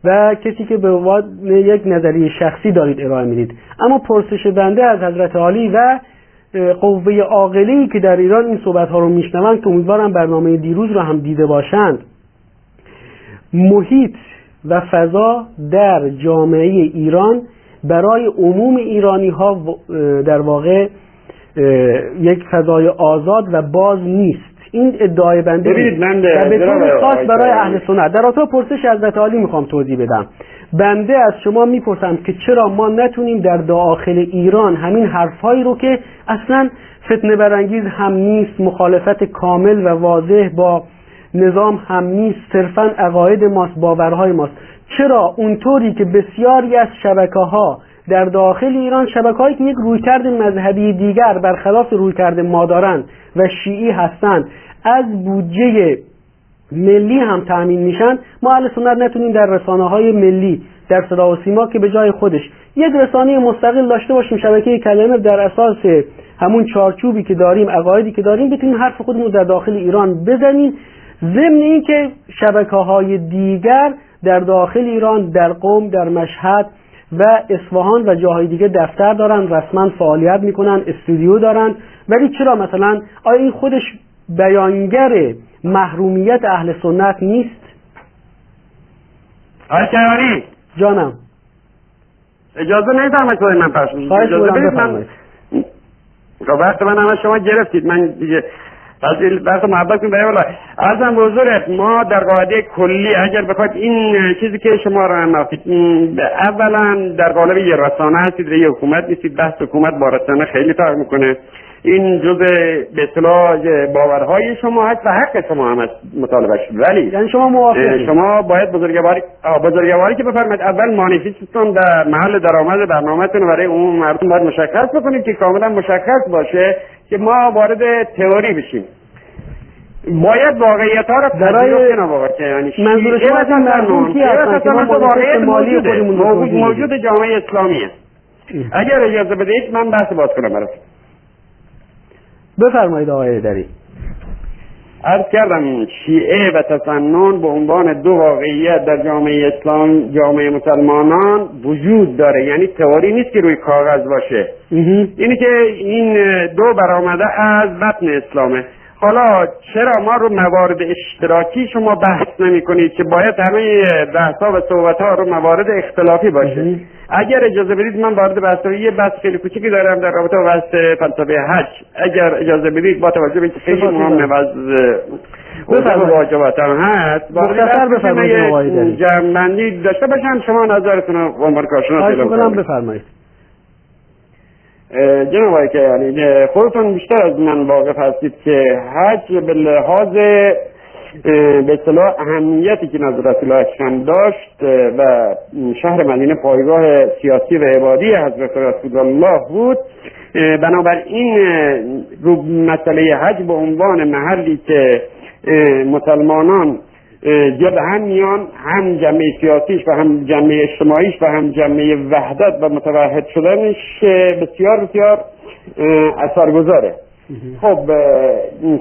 و کسی که به عنوان یک نظریه شخصی دارید ارائه می‌دید. اما پرسش بنده از حضرت عالی و قوه عاقلی که در ایران این صحبت ها رو میشنوند که امیدوارم برنامه دیروز رو هم دیده باشند. محیط و فضا در جامعه ایران برای عموم ایرانی ها در واقع یک فضای آزاد و باز نیست. این ادعای بنده ببینید من. و به طور خاص برای. اهل سنت در رابطه پرسش حضرت عالی می‌خوام توضیح بدم بنده از شما می‌پرسم که چرا ما نتونیم در داخل ایران همین حرفهایی رو که اصلا فتنه برانگیز هم نیست مخالفت کامل و واضح با نظام هم نیست صرفا عقاید ماست باورهای ماست چرا اونطوری که بسیاری از شبکه ها در داخل ایران شبکه هایی که یک رویکرد مذهبی دیگر برخلاف رویکرد ما دارند و شیعی هستند از بودجه ملی هم تأمین میشن. ما اهل سنت نتونیم در رسانه های ملی در صدا و سیما که به جای خودش یک رسانه مستقل داشته باشیم شبکه کلمه در اساس همون چارچوبی که داریم عقایدی که داریم بتونیم حرف خودمون در داخل ایران بزنیم. ضمن اینکه شبکه های دیگر در داخل ایران در قوم در مشهد و اصفهان و جاهای دیگه دفتر دارن رسما فعالیت می‌کنن استودیو دارن. ولی چرا مثلا؟ آیا این خودش بیانگر محرومیت اهل سنت نیست؟ آقای کیانی جانم. اجازه نمیدم که من خواهش اجازه بدید من خب وقت من همه شما گرفتید. من دیگه پس وقت محبت کنید برای والا ارزم حضورت. ما در قاعده کلی اگر بخواید این چیزی که شما را اولا در قالب یه رسانه هستید یه حکومت نیستید بحث حکومت با رسانه خیلی فرق می‌کنه. این جز به اصطلاح باورهای شما هست و حق شما هم هست مطالبه شد ولی یعنی شما موافقید. شما باید بزرگواری بزرگواری که بفرمایید. اول مانیفستتون در محل درآمد برنامهتون برای عموم مردم باید مشخص بکنید که کاملا مشخص باشه که ما وارد تئوری بشیم. باید واقعیت ها رو برای-. منظور شما از واقعیت موجود, توضیح موجود جامعه اسلامیه اگر اجازه بدهید من بحث باز کنم براتون. بفرمایید آقای دری عرض کردم شیعه و تسنن به عنوان دو واقعیت در جامعه اسلام جامعه مسلمانان وجود داره. یعنی تئوری نیست که روی کاغذ باشه. اینی که این دو برآمده از بطن اسلامه. حالا چرا ما رو موارد اشتراکی شما بحث نمی کنید که باید همه بحث و صحبت ها رو موارد اختلافی باشه؟ اگر اجازه بدید من وارد بحث یه بحث خیلی کوچیکی دارم در رابطه با بحث فلسفه حج. اگر اجازه بدید با توجه به اینکه خیلی مهمه و از اوضاع واجباتم هست مختصر بفرمایید جمعندی داشته باشم شما نظرتون رو عنوان کارشناس بفرمایید. جناب آقای که یعنی خودتون بیشتر از من واقف هستید که حج به لحاظ به اصطلاح اهمیتی که نظر رسول اکرم داشت و شهر مدینه پایگاه سیاسی و عبادی حضرت رسول الله بود بنابراین رو مسئله حج به عنوان محلی که مسلمانان جب هم میان هم جمعه سیاسیش و هم جمعه اجتماعیش و هم جمعه وحدت و متوحد شدنش بسیار بسیار اثرگذاره. خب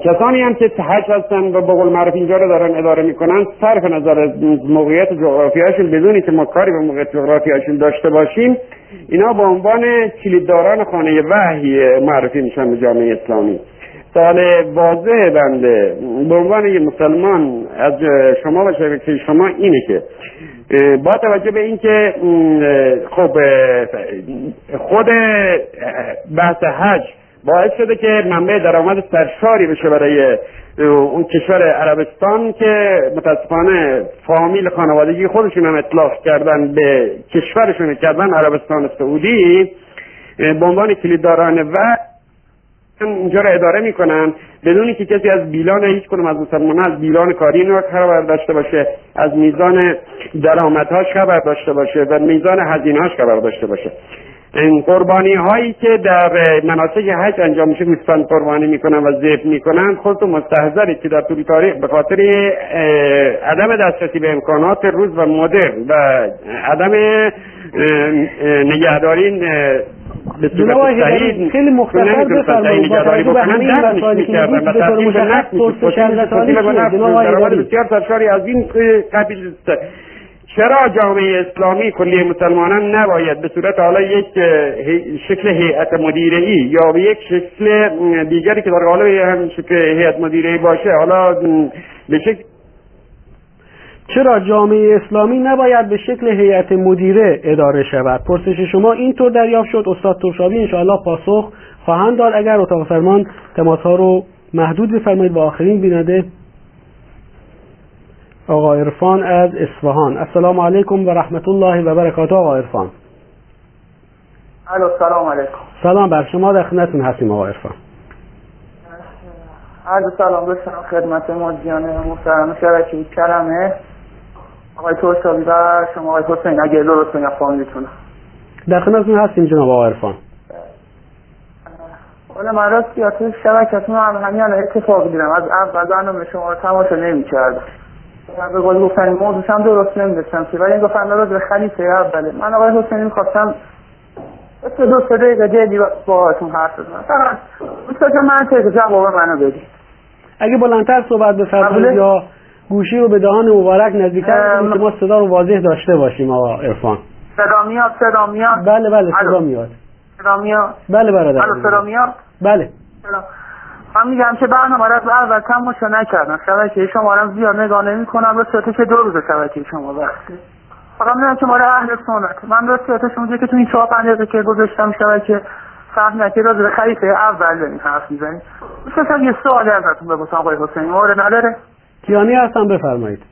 کسانی هم که حج هستن و به قول معروف اینجا رو دارن اداره می‌کنن صرف نظر از موقعیت جغرافیاشون بدونی که ما کاری به موقعیت جغرافیاشون داشته باشیم اینا به عنوان کلیدداران خانه وحی معرفی میشن به جامعه اسلامی. سوال واضح بنده به عنوان یه مسلمان از شما و شبکه شما اینه که با توجه به اینکه خب خود بحث حج باعث شده که منبع درآمد سرشاری بشه برای اون کشور عربستان که متاسفانه فامیل خانوادگی خودشون هم اطلاق کردن به کشورشون کردن عربستان سعودی به عنوان کلیدداران و اینجا را اداره می‌کنن. بدونی که کسی از بیلان هیچ کنم از مسلمان از بیلان کاری خبر داشته باشه از میزان درآمدهاش خبر داشته باشه و میزان هزینهاش خبر داشته باشه. این قربانی هایی که در مناسک حج انجام میشه گوسفند قربانی می‌کنن و ذبح می‌کنن. خودتون مستحضرید که در طول تاریخ به خاطر عدم دسترسی به امکانات روز و مدرن و عدم نگهداری به صورت صحیح خیلی مختصر بفرمایید. به همه این مسائلی که میگید به پرسش درآمد بسیار سرشاری از این قبیل چرا جامعه اسلامی کلیه مسلمانان نباید به صورت حالا یک شکل هیئت مدیره یا به یک شکل دیگری که در قالب هم شکل هیئت مدیره باشه حالا به شکل چرا جامعه اسلامی نباید به شکل هیئت مدیره اداره شود؟ پرسش شما اینطور دریافت شد استاد ترشابی انشاءالله پاسخ خواهند داد. اگر اتاق فرمان تماس ها رو محدود بفرمایید و آخرین بیننده آقا عرفان از اصفهان. السلام علیکم و رحمت الله و برکاته آقا عرفان. الو سلام علیکم. سلام بر شما در خدمتتون هستیم آقا عرفان. عرض سلام بسنم خدمت مجیان محترم شبکه کلمه آقای ترسابی و شما آقای حسین اگه درست میگم فامیلتون در خدمتتون هستیم جناب آقا عرفان. حالا من راستی تو شبکتون هم همین اتفاق دیدم از اول برنامه شما رو تماشا نمی‌کردم. من به قول گفتن موضوع هم درست نمیدستم که ولی این گفتن راجع به خلیفه اوله. من آقای حسینی می‌خواستم سه دو سه دقیقه جدی باهاتون حرف بزنم. فقط دوست من تک جواب منو بدید. اگه بلندتر صحبت بفرمایید یا گوشی رو به دهان مبارک نزدیکتر که ما صدا رو واضح داشته باشیم آقا عرفان. صدا میاد صدا میاد. بله بله صدا میاد. صدا میاد. بله برادر. صدا میاد؟ بله. من میگم که برنامه رو از اول تماشا نکردم. شبکه شما رو زیاد نگاه نمی کنم به که دو روز شبکه شما وقتی فقط می‌دونم که مال اهل سنت. من صورتش اونجا که تو این چهار پنج دقیقه که گذاشتم شبکه فهم که راجع به خلیفه اول داریم حرف می‌زنیم. می‌خواستم یه سوالی ازتون بپرسم آقای حسین مورد نداره؟ کیانی هستم بفرمایید.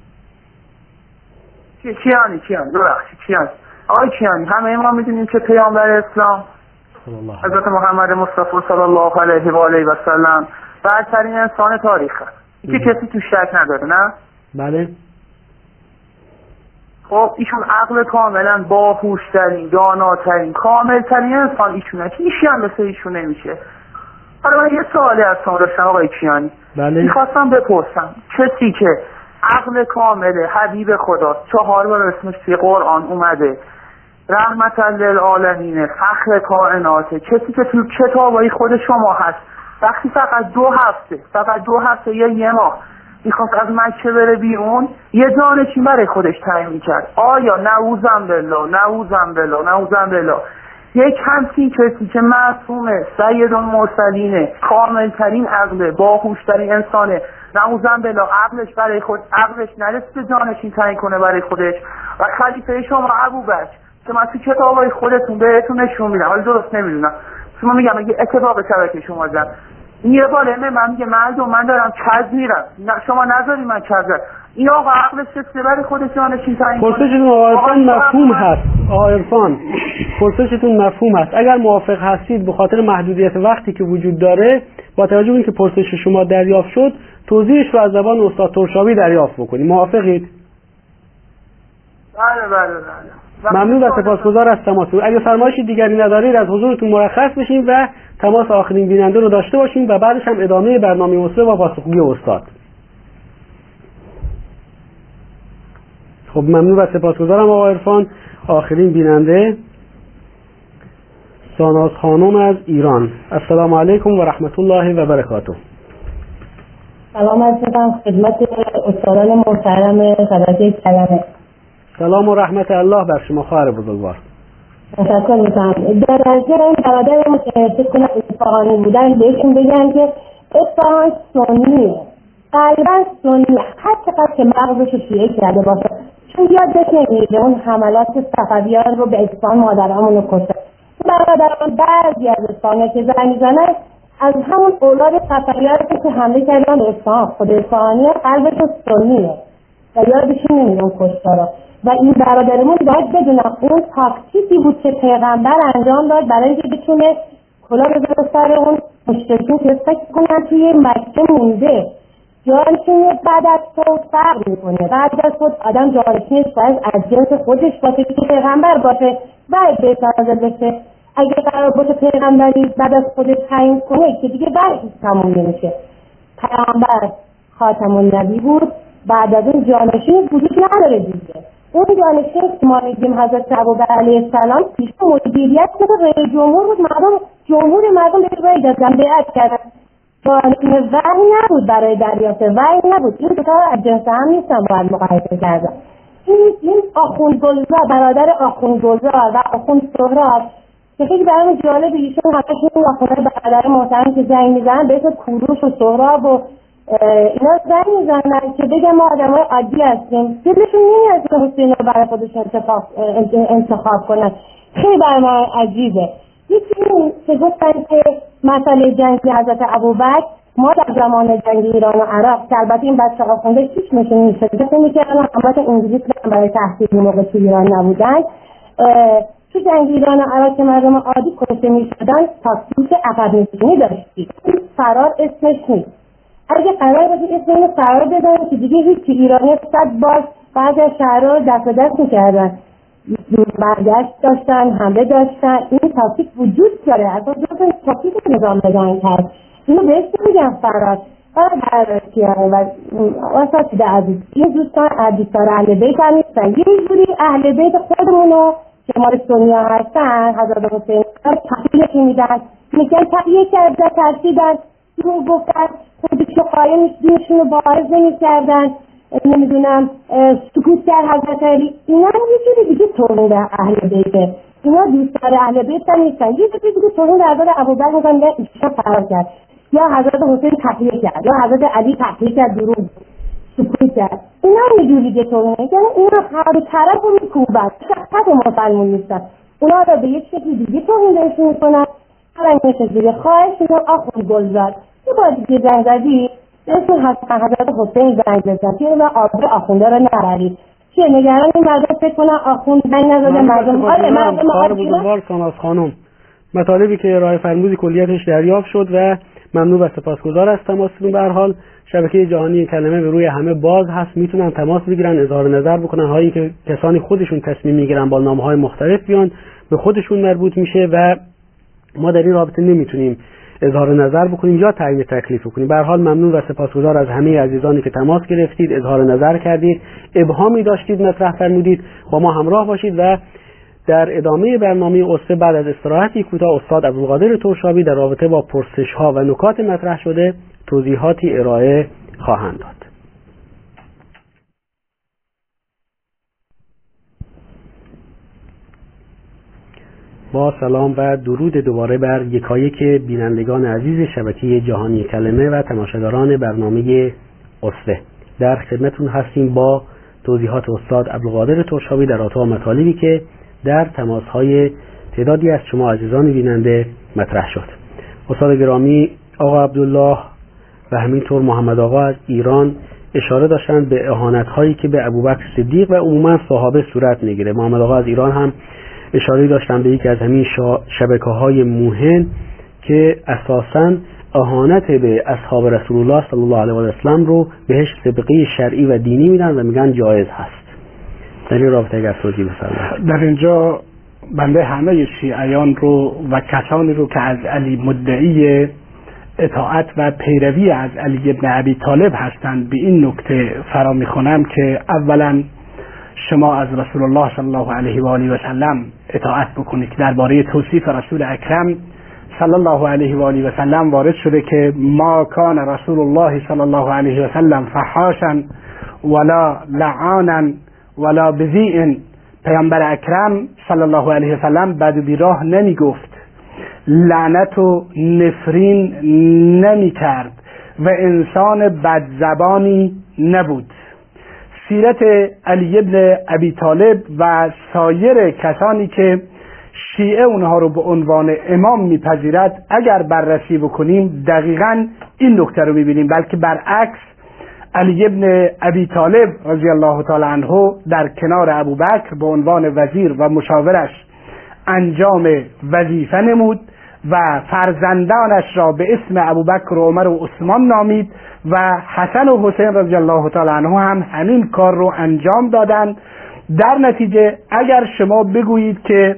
کیانی کیانی. ببخشید کیانی. آقای کیانی همه ما می‌دونیم که پیامبر اسلام حضرت محمد مصطفی صلی الله علیه و آله و سلم برترین انسان تاریخ هست که کسی تو شک نداره نه؟ بله. خب ایشون عقل کاملا باهوشترین داناترین کاملترین انسان ایشونه. که ایشی هم مثل ایشون نمیشه. حالا من یه سوالی از شما داشتم آقای کیانی. بله. می‌خواستم بپرسم کسی که عقل کامل حبیب خدا چهار بار اسمش توی قرآن اومده رحمت للعالمین فخر کائناته کسی که تو کتابای خود شما هست. وقتی فقط دو هفته فقط دو هفته یا یه ماه می‌خواست از مکه بره بیرون یه جانشین برای خودش تعیین می‌کرد. آیا نعوزم بالله نعوزم بالله نعوزم بالله. یک همچین کسی که معصومه سید المرسلینه کاملترین عقله باهوشترین انسانه نعوذن بلا عقلش برای خود عقلش نرسیده جانشین تعیین کنه برای خودش. و خلیفه شما ابو بکر که من تو کتابای خودتون بهتون نشون میدم. ولی درست نمی‌دونم. شما میگم اگه اتفاق شبکه شما زد. یه بار من میگه مردم من دارم کز میرم. شما نذاری من کز این آقا عقلش رسیده برای خودش جانشین تعیین پرسشتون آقا مفهوم هست. آقا عرفان پرسشتون مفهوم هست. اگر موافق هستید به خاطر محدودیت وقتی که وجود داره با توجه به اینکه پرسش شما دریافت شد توضیحش رو از زبان استاد ترشاوی دریافت بکنید. موافقید؟ بله بله بله. ممنون و سپاسگزار از تماس اگه فرمایش دیگری ندارید از حضورتون مرخص بشیم و تماس آخرین بیننده رو داشته باشیم و بعدش هم ادامه برنامه اصله و پاسخگوی استاد. خب ممنون و سپاسگزارم آقا عرفان. آخرین بیننده ساناز خانم از ایران. السلام علیکم و رحمت الله و برکاته. سلام از خدمت استادان محترم شبکه کلمه. سلام و رحمت الله بر شما خواهر بزرگوار. تشکر می‌کنم. در درجه این برادر فکر کنم اصفهانی بودن بهشون بگم که اصفهان سنیه غالبا سنی. هر چقدر که مغزش شیعه کرده باشه چون یادش نمیده اون حملات صفویان رو به اصفهان مادرامون رو کشته. برادران بعضی از اصفهان که زن می‌زنن از همون اولاد صفویان که حمله کردن به اصفهان خود اصفهانی قلبشون سنیه. و یادشون نمیده اون کشتارا. و این برادرمون باید بدونم اون تاکتیکی بود که پیغمبر انجام داد برای اینکه بتونه کلا بذاره سر اون مشرکین که فکر کنن توی مکه مونده. جانشین بعد از خود فرق می‌کنه. بعد از خود آدم جانشینش باید از جنس خودش باشه که پیغمبر باشه بعد به نازل بشه اگه قرار باشه پیغمبری بعد از خودش تعیین کنه که دیگه بعد تموم نمیشه. پیغمبر خاتم النبی بود بعد از اون جانشین وجود نداره دیگه. اون جانشین که ما میگیم حضرت ابوبکر علیه السلام پیش مدیریت که رئیس جمهور بود. مردم جمهور مردم به رای دادن بیعت کردن. جانشین وحی نبود برای دریافت وحی نبود. این دوتا از جنس هم نیستن باید مقایسه کردن. این این آخوند گلزار برادر آخوند گلزار و آخوند سهراب که خیلی برای جالب ایشون همشون آخوند برادر محترم که زنگ به کوروش و سهراب و اینا زنگ می‌زنن که بگم ما آدم های عادی هستیم. دلشون نمیاد که حسین رو برای خودشون انتخاب کنن. خیلی برای ما عجیبه. یکی که گفتن که مسئله جنگی حضرت ابوبکر ما در زمان جنگ ایران و عراق که البته این بچه ها خونده هیچ نشون فکر می‌کردن همت انگلیس برای تحصیل موقع تو ایران نبودن. تو جنگ ایران و عراق که مردم عادی کشته می‌شدن تاکتیک عقب نشینی داشتید. فرار اسمش نیست. اگه قرار باشه اسم اینو فرار بدن که دیگه هیچ ایرانی صد بار بعضی از شهرها رو دست دست می‌کردن. برگشت داشتن حمله داشتن. این تاکتیک وجود داره. اصلا جز تاکتیک نظام نگاه کرد اینو بهش میگم فرار. فرار و اساسی عزیز. این دوستان دوستان اهل بیت هم نیستن. یه جوری اهل بیت خودمونو که مال سنیا هستن حضرت حسین تحقیلشون میدن. میگن تقیه کرده ترسیدن. رو گفتن خودش قایم دینشون رو بارز نمی‌کردن. نمی‌دونم سکوت کرد حضرت علی. اینا هم یه جوری دیگه توهین اهل بیته اینا دوستان اهل بیت هم نیستن. یه جوری دیگه توهین در حضرت ابوبکر میگن نه ایشون فرار کرد. یا حضرت حسین تحلیه کرد یا حضرت علی تحلیه کرد دروغ سکوت کرد. اینا هم یه جوری دیگه توهین یعنی اینا هر طرف رو میکوبن شخصت مسلمون نیستن. اونا رو به یک شکلی دیگه توهین بهشون می‌کنن. هر دیگه خواهش می‌کنم آخون گلزار. یه دیگه زنگ زدی اسم حضرت حسین زنگ بزن. که و آبر آخونده رو نبری. چیه؟ نگران این مردم فکر کنن آخوند زنگ نزده مردم آره مردم بزرگوار ساناز خانم. مطالبی که راه فرمودی کلیتش دریافت شد و ممنون و سپاسگزار از تماستون به حال شبکه جهانی کلمه به روی همه باز هست. می‌تونن تماس بگیرن اظهار نظر بکنن. هایی که کسانی خودشون تصمیم می‌گیرن با نامه های مختلف بیان به خودشون مربوط میشه و ما در این رابطه نمی‌تونیم اظهار نظر بکنیم یا تعیین تکلیف بکنیم به حال ممنون و سپاسگزار از همه عزیزانی که تماس گرفتید اظهار نظر کردید ابهامی داشتید مطرح فرمودید. با ما همراه باشید و در ادامه برنامه اصفه بعد از استراحتی کوتاه استاد عبدالقادر ترشابی در رابطه با پرسش ها و نکات مطرح شده توضیحاتی ارائه خواهند داد. با سلام و درود دوباره بر یکایک بینندگان عزیز شبکه جهانی کلمه و تماشاگران برنامه اصفه در خدمتون هستیم با توضیحات استاد عبدالقادر ترشابی در آتا مطالبی که در تماس های تعدادی از شما عزیزان بیننده مطرح شد. استاد گرامی آقا عبدالله و همینطور محمد آقا از ایران اشاره داشتند به اهانت هایی که به ابوبکر صدیق و عموما صحابه صورت می‌گیره. محمد آقا از ایران هم اشاره داشتن به یکی از همین شبکه های موهن که اساسا اهانت به اصحاب رسول الله صلی الله علیه و اسلم رو بهش سبقه شرعی و دینی میدن و میگن جایز هست. در این رابطه اگر توضیح در اینجا بنده همه شیعیان رو و کسانی رو که از علی مدعی اطاعت و پیروی از علی ابن ابی طالب هستند به این نکته فرا می‌خونم که اولا شما از رسول الله صلی الله علیه و آله و سلم اطاعت بکنید که درباره توصیف رسول اکرم صلی الله علیه و آله و سلم وارد شده که ما کان رسول الله صلی الله علیه و سلم فحاشا ولا لعانا ولا بذیء پیامبر اکرم صلی الله علیه و سلم بد و بیراه نمی گفت لعنت و نفرین نمی کرد و انسان بدزبانی نبود. سیرت علی ابن ابی طالب و سایر کسانی که شیعه اونها رو به عنوان امام میپذیرد اگر بررسی بکنیم دقیقا این نکته رو می‌بینیم. بلکه برعکس علی ابن ابی طالب رضی الله تعالی عنه در کنار ابوبکر به عنوان وزیر و مشاورش انجام وظیفه نمود. و فرزندانش را به اسم ابوبکر و عمر و عثمان نامید و حسن و حسین رضی الله تعالی عنه هم همین کار رو انجام دادند در نتیجه اگر شما بگویید که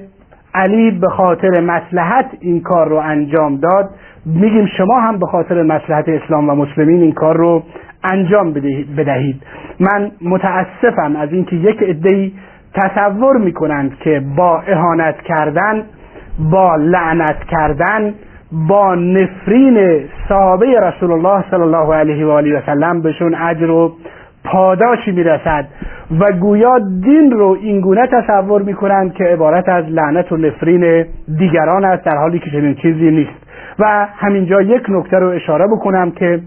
علی به خاطر مسلحت این کار رو انجام داد میگیم شما هم به خاطر مسلحت اسلام و مسلمین این کار رو انجام بدهید. من متاسفم از اینکه یک عدهای تصور می‌کنند که با اهانت کردن با لعنت کردن با نفرین صحابه رسول الله صلی الله علیه و آله و سلم بهشون اجر و پاداشی می‌رسد و گویا دین رو اینگونه تصور می‌کنند که عبارت از لعنت و نفرین دیگران است در حالی که چنین چیزی نیست. و همینجا یک نکته رو اشاره بکنم که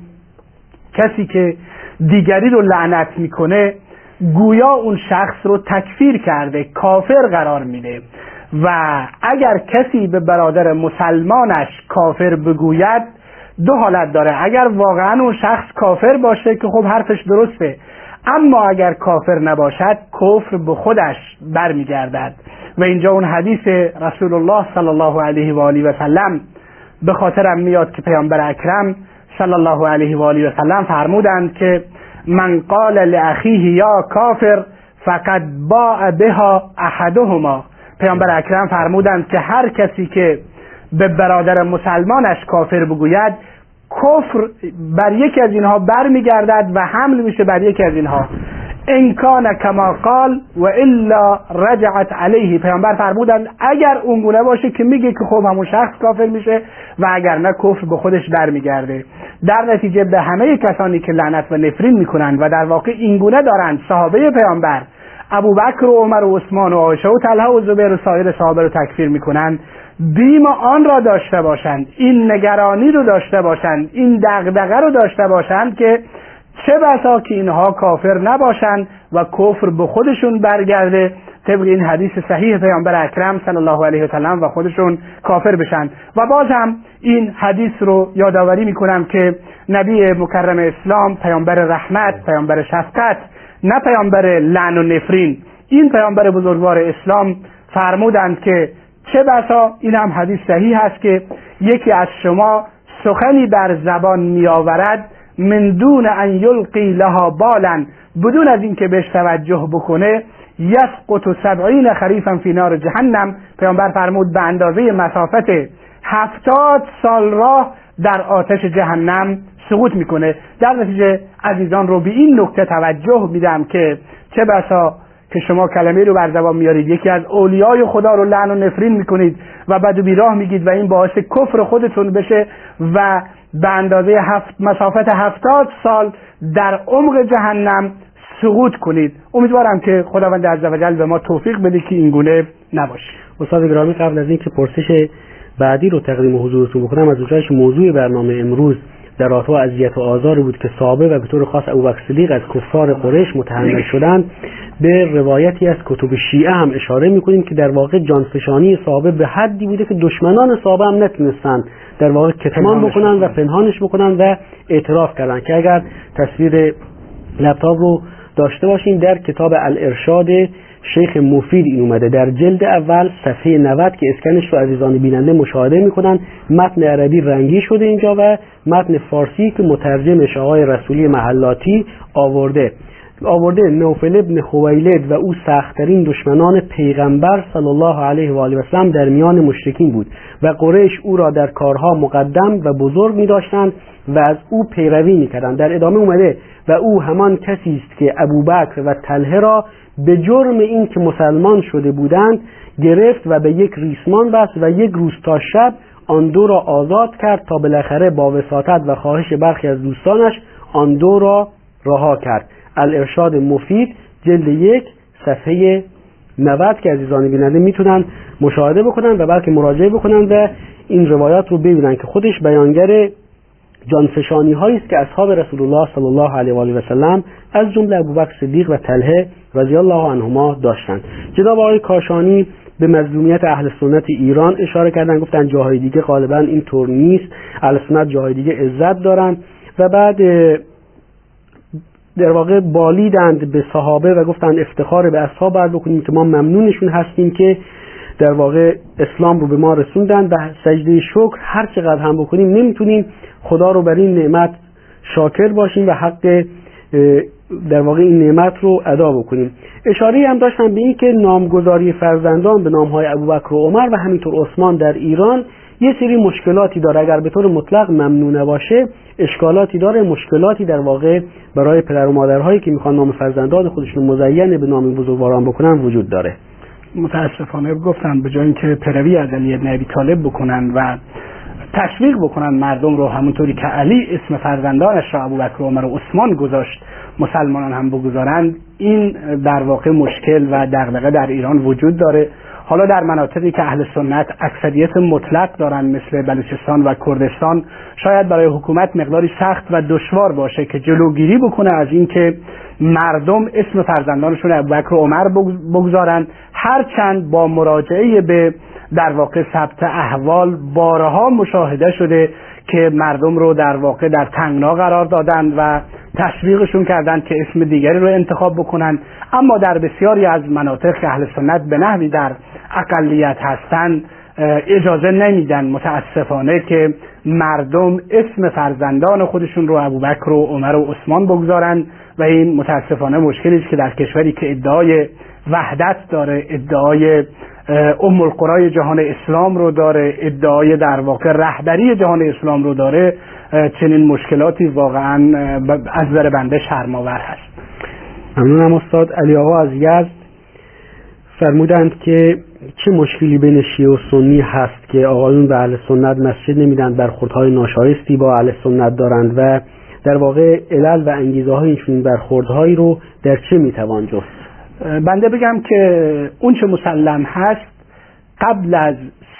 کسی که دیگری رو لعنت می‌کنه گویا اون شخص رو تکفیر کرده کافر قرار میده. و اگر کسی به برادر مسلمانش کافر بگوید دو حالت داره. اگر واقعا اون شخص کافر باشه که خب حرفش درسته اما اگر کافر نباشد کفر به خودش برمیگردد. و اینجا اون حدیث رسول الله صلی الله علیه و آله و سلم به خاطرم میاد که پیامبر اکرم صلی الله علیه و آله و سلم فرمودند که من قال لاخیه یا کافر فقط باع بها احدهما. پیامبر اکرم فرمودند که هر کسی که به برادر مسلمانش کافر بگوید کفر بر یکی از اینها برمیگردد و حمل میشه بر یکی از اینها. ان کان کما قال و الا رجعت علیه. پیامبر فرمودند اگر اونگونه باشه که میگه که خب همون شخص کافر میشه و اگر نه کفر به خودش برمیگرده. در نتیجه به همه کسانی که لعنت و نفرین می‌کنند و در واقع اینگونه دارند صحابه پیامبر ابوبکر و عمر و عثمان و عایشه و طلحه و زبیر و سایر صحابه رو تکفیر می‌کنند بیم آن را داشته باشند. این نگرانی رو داشته باشند. این دغدغه رو داشته باشند که چه بسا که اینها کافر نباشند و کفر به خودشون برگرده. طبق این حدیث صحیح پیامبر اکرم صلی الله علیه و و خودشون کافر بشن. و باز هم این حدیث رو یادآوری می‌کنم که نبی مکرم اسلام پیامبر رحمت پیامبر شفقت نه پیامبر لعن و نفرین. این پیامبر بزرگوار اسلام فرمودند که چه بسا این هم حدیث صحیح هست که یکی از شما سخنی بر زبان میآورد من دون ان یلقی لها بالا بدون از اینکه بهش توجه بکنه یسقط سبعین خریفا فی نار جهنم. پیامبر فرمود به اندازه مسافت هفتاد سال راه در آتش جهنم سقوط می‌کنه. در نتیجه عزیزان رو به این نکته توجه میدم که چه بسا که شما کلمه رو بر زبان میارید یکی از اولیای خدا رو لعن و نفرین می‌کنید و بد و بیراه میگید و این باعث کفر خودتون بشه و به اندازه هفت مسافت هفتاد سال در عمق جهنم سقوط کنید. امیدوارم که خداوند عزوجل به ما توفیق بده که این گونه نباشه. استاد گرامی قبل از اینکه پرسش بعدی رو تقدیم حضورتون بکنم. از اونجایش موضوع برنامه امروز در و اذیت و آزاری بود که صحابه و به طور خاص ابوبکر صدیق از کفار قریش متحمل شدند به روایتی از کتب شیعه هم اشاره می‌کنیم که در واقع جانفشانی صحابه به حدی بوده که دشمنان صحابه هم نتونستن در واقع کتمان بکنن و پنهانش بکنن و اعتراف کردن. که اگر تصویر لپتاپ رو داشته باشیم در کتاب الارشاد شیخ مفید این اومده. در جلد اول صفحه 90 که اسکنش رو عزیزان بیننده مشاهده می‌کنن متن عربی رنگی شده اینجا و متن فارسی که مترجمش آقای رسولی محلاتی آورده. آورده نوفل ابن خویلد و او سختترین دشمنان پیغمبر صلی الله علیه و آله و سلم در میان مشرکین بود و قریش او را در کارها مقدم و بزرگ می داشتند و از او پیروی می کردند در ادامه اومده و او همان کسی است که ابوبکر و طلحه را به جرم اینکه مسلمان شده بودند گرفت و به یک ریسمان بست و یک روز تا شب آن دو را آزاد کرد تا بالاخره با وساطت و خواهش برخی از دوستانش آن دو را رها کرد. الارشاد مفید جلد یک صفحه 90 که عزیزان بیننده می‌تونن مشاهده بکنن و بلکه مراجعه بکنن و این روایات رو ببینن که خودش بیانگر جانفشانی هایی است که اصحاب رسول الله صلی الله علیه و آله و سلم از جمله ابوبکر صدیق و طلحه رضی الله عنهما داشتند. جناب آقای کاشانی به مظلومیت اهل سنت ایران اشاره کردن گفتن جاهای دیگه غالبا این طور نیست اهل سنت جاهای دیگه عزت دارن و بعد در واقع بالیدند به صحابه و گفتند افتخار به اصحاب باید بکنیم که ما ممنونشون هستیم که در واقع اسلام رو به ما رسوندن و سجده شکر هر چقدر هم بکنیم نمی‌تونیم خدا رو بر این نعمت شاکر باشیم و حق در واقع این نعمت رو ادا بکنیم. اشاره هم داشتم به این که نامگذاری فرزندان به نامهای ابوبکر و عمر و همینطور عثمان در ایران یه سری مشکلاتی داره. اگر به طور مطلق ممنون باشه اشکالاتی داره مشکلاتی در واقع برای پدر و مادرهایی که می‌خوان نام فرزندان خودشون مزین به نام بزرگواران بکنن وجود داره. متاسفانه گفتم به جای اینکه پیروی از علی ابن ابی طالب بکنن و تشویق بکنن مردم رو همونطوری که علی اسم فرزندانش را ابوبکر و عمر و عثمان گذاشت مسلمانان هم بگذارند این در واقع مشکل و دغدغه در ایران وجود داره. حالا در مناطقی که اهل سنت اکثریت مطلق دارن مثل بلوچستان و کردستان شاید برای حکومت مقداری سخت و دشوار باشه که جلوگیری بکنه از اینکه مردم اسم فرزندانشون ابوبکر و عمر بگذارند هرچند با مراجعه به در واقع ثبت احوال بارها مشاهده شده که مردم رو در واقع در تنگنا قرار دادن و تشویقشون کردند که اسم دیگری رو انتخاب بکنن. اما در بسیاری از مناطق که اهل سنت به نحوی در اقلیت هستند اجازه نمیدن متاسفانه که مردم اسم فرزندان خودشون رو ابوبکر و عمر و عثمان بگذارن و این متاسفانه مشکلی است که در کشوری که ادعای وحدت داره ادعای ام القرای جهان اسلام رو داره ادعای در واقع رهبری جهان اسلام رو داره چنین مشکلاتی واقعا از نظر بنده شرماور هست. ممنونم استاد. علی آقا از یزد. فرمودند که چه مشکلی بین شیعه و سنی هست که آقایون به اهل سنت مسجد نمیدن برخوردهای ناشایستی با اهل سنت دارند و در واقع علل و انگیزه های این برخوردهایی رو در چه می‌توان جست بنده بگم که اون چه مسلم هست قبل از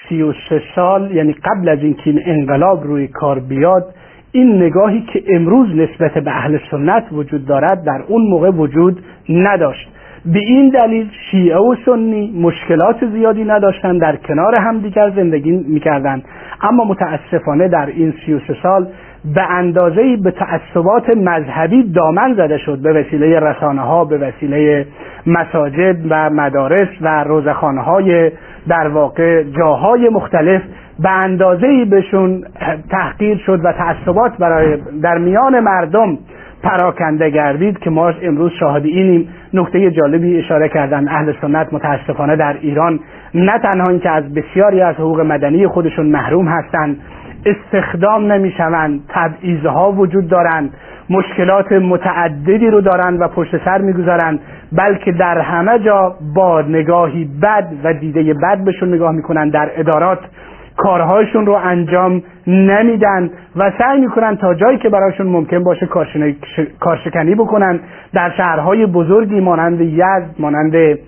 سی و سه سال یعنی قبل از اینکه این انقلاب روی کار بیاد این نگاهی که امروز نسبت به اهل سنت وجود دارد در اون موقع وجود نداشت. به این دلیل شیعه و سنی مشکلات زیادی نداشتن در کنار همدیگر زندگی می‌کردند اما متاسفانه در این سی و سه سال به اندازه به تعصبات مذهبی دامن زده شد. به وسیله رسانه ها به وسیله مساجد و مدارس و روزخانه های در واقع جاهای مختلف به اندازه بهشون تحقیر شد و تعصبات برای در میان مردم پراکنده گردید که ما امروز شاهد اینیم. نکته جالبی اشاره کردن اهل سنت متاسفانه در ایران نه تنها اینکه از بسیاری از حقوق مدنی خودشون محروم هستند استخدام نمی‌شوند تبعیضها وجود دارند مشکلات متعددی رو دارند و پشت سر می‌گذارند بلکه در همه جا با نگاهی بد و دیده بد بهشون نگاه می‌کنند در ادارات. کارهاشون رو انجام نمیدن و سعی می‌کنن تا جایی که براشون ممکن باشه کارشکنی بکنن. در شهرهای بزرگی مانند یزد مانند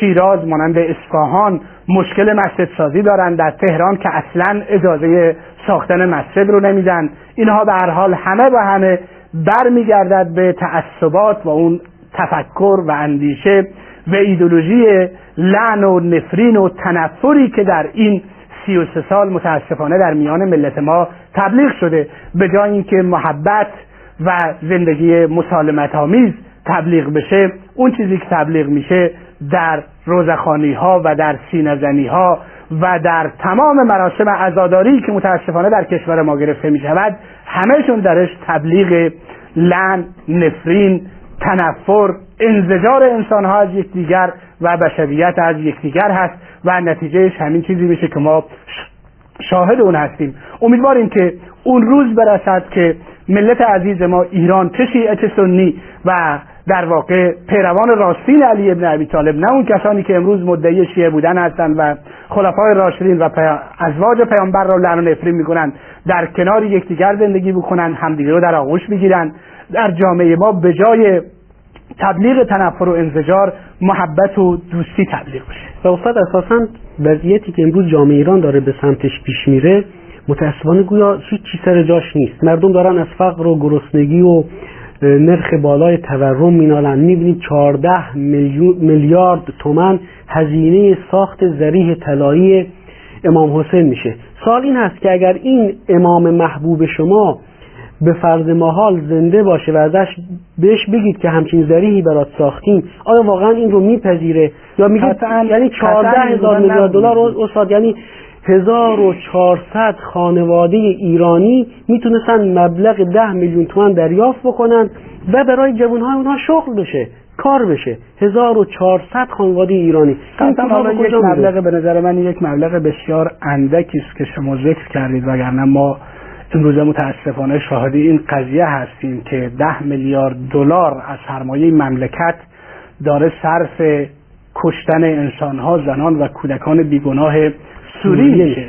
شیراز مانند اصفهان مشکل مسجد سازی دارن در تهران که اصلا اجازه ساختن مسجد رو نمیدن. اینها به هر حال همه و همه برمیگردد به تعصبات و اون تفکر و اندیشه و ایدولوژی لعن و نفرین و تنفری که در این سی و سه سال متاسفانه در میان ملت ما تبلیغ شده. به جای اینکه محبت و زندگی مسالمت آمیز تبلیغ بشه اون چیزی که تبلیغ میشه در روزخانی ها و در سینزنی ها و در تمام مراسم عزاداری که متاسفانه در کشور ما گرفته می شود همهشون درش تبلیغ لن، نفرین، تنفر، انزجار انسان ها از یکدیگر و بشریت از یکدیگر هست. و نتیجهش همین چیزی میشه که ما شاهد اون هستیم. امیدواریم که اون روز برسد که ملت عزیز ما ایران چه شیعه سنی و در واقع پیروان راستین علی ابن ابی طالب نه اون کسانی که امروز مدعی شیعه بودن هستند و خلفای راشدین و ازواج پیامبر را لعن و نفرین می‌کنند در کنار یکدیگر زندگی بکنند همدیگه رو در آغوش بگیرند در جامعه ما به جای تبلیغ تنفر و انزجار محبت و دوستی تبلیغ بشه و استاد اساسا وضعیتی که امروز جامعه ایران داره به سمتش پیش میره متاسفانه گویا هیچ چی سر جاش نیست. مردم دارن از فقر و گرسنگی و نرخ بالای تورم مینالن. می‌بینید 14 میلیارد تومن هزینه ساخت زریح طلایی امام حسین میشه. سال این هست که اگر این امام محبوب شما به فرض محال زنده باشه و ازش بهش بگید که همچین زریحی برات ساختیم آیا واقعا این رو میپذیره؟ یا میگه یعنی 14 هزار میلیارد دلار استاد یعنی 1400 خانواده ایرانی می‌تونستن مبلغ 10 میلیون تومان دریافت بکنن و برای جوانهای اونها شغل بشه کار بشه. 1400 خانواده ایرانی. قطعا حالا یک مبلغ به نظر من یک مبلغ بسیار اندکی است که شما ذکر کردید وگرنه ما امروز متاسفانه شاهد این قضیه هستیم که ده میلیارد دلار از سرمایه مملکت داره صرف کشتن انسانها زنان و کودکان بیگناه سوری میشه.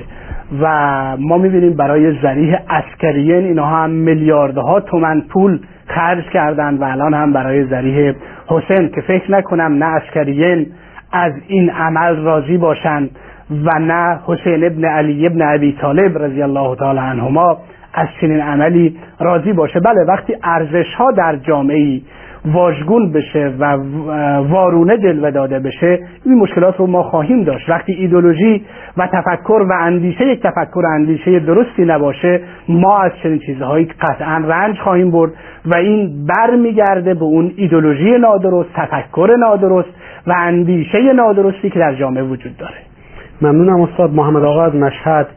و ما می‌بینیم برای ذریح اسکریین اینها هم میلیاردها تومن پول خرج کردن و الان هم برای ذریح حسین که فکر نکنم نه اسکریین از این عمل راضی باشند و نه حسین ابن علی ابن ابی طالب رضی الله تعالی عنهما از چنین عملی راضی باشه. بله وقتی ارزش ها در جامعه واژگون بشه و وارونه جلوه داده بشه این مشکلات رو ما خواهیم داشت. وقتی ایدولوژی و تفکر و اندیشه یک تفکر و اندیشه درستی نباشه ما از چنین چیزهایی قطعا رنج خواهیم برد و این برمیگرده به اون ایدولوژی نادرست تفکر نادرست و اندیشه نادرستی که در جامعه وجود داره. ممنونم استاد محمد آقا از مشهد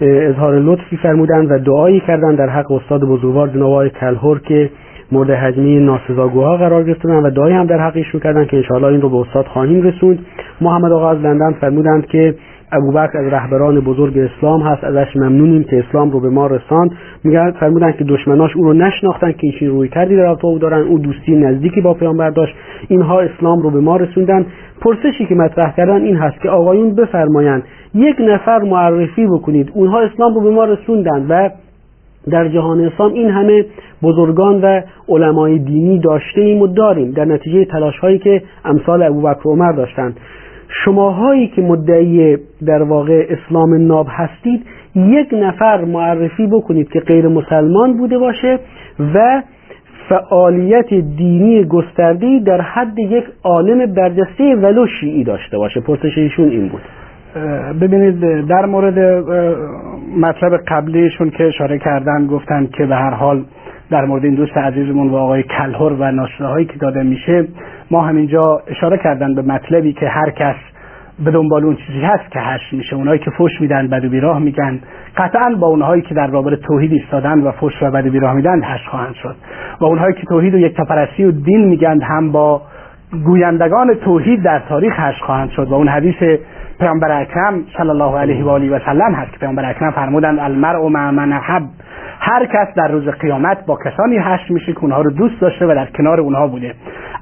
اظهار لطفی فرمودند و دعایی کردند در حق استاد بزرگوار جناب آقای کلهور که مورد حجمی ناسزاگوها قرار گرفتن و دعایی هم در حقشون کردن که انشاءالله این رو به استاد خواهیم رسوند. محمد آقا از لندن فرمودند که ابوبکر از رهبران بزرگ اسلام هست ازش ممنونیم که اسلام رو به ما رساند. میگن فرمودن که دشمناش او رو نشناختن که این روی کردی در او دارن او دوستی نزدیکی با پیامبر داشت. اینها اسلام رو به ما رسوندن. پرسشی که مطرح کردن این هست که آقایون بفرمایند یک نفر معرفی بکنید. اونها اسلام رو به ما رسوندن و در جهان اسلام این همه بزرگان و علمای دینی داشته ایم و داریم در نتیجه تلاش هایی که امثال ابوبکر عمر داشتند. شماهایی که مدعی در واقع اسلام ناب هستید یک نفر معرفی بکنید که غیر مسلمان بوده باشه و فعالیت دینی گسترده در حد یک عالم برجسته ولو شیعی داشته باشه. پرسش ایشون این بود. ببینید در مورد مطلب قبلیشون که اشاره کردن گفتن که به هر حال در مورد این دوست عزیزمون و آقای کلهر و ناشده هایی که داده میشه ما همینجا اشاره کردن به مطلبی که هر کس به دنبال اون چیزی هست که حشر میشه. اونایی که فش میدن بد و بیراه میگن. قطعا با اونهایی که در رابطه توحید ایستادن و فش و بد و بیراه میدن حشر خواهند شد. و اونهایی که توحید و یکتاپرستی و دین میگن هم با گویندگان توحید در تاریخ هش خواهند شد. و اون حدیث پیامبر اکرم صلی الله علیه و آله و سلم هست که پیامبر اکرم فرمودند المرء مع من حب هر کس در روز قیامت با کسانی هشت میشه که اونها رو دوست داشته و در کنار اونها بوده.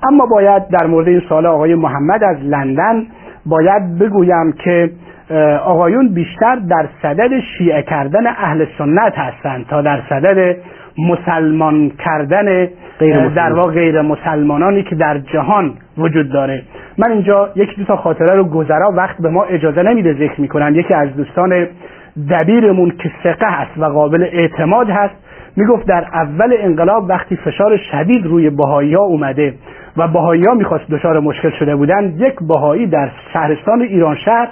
اما باید در مورد این سال آقای محمد از لندن باید بگویم که آقایون بیشتر در صدد شیعه کردن اهل سنت هستند تا در صدد مسلمان کردن غیر در واقع غیر مسلمانانی که در جهان وجود داره. من اینجا یک دو تا خاطره رو گذرا وقت به ما اجازه نمیده ذکر می‌کنم. یکی از دوستان دبیرمون که ثقه هست و قابل اعتماد هست می‌گفت در اول انقلاب وقتی فشار شدید روی بهایی ها اومده و بهایی ها می‌خواست دچار مشکل شده بودن یک بهایی در شهرستان ایران شهر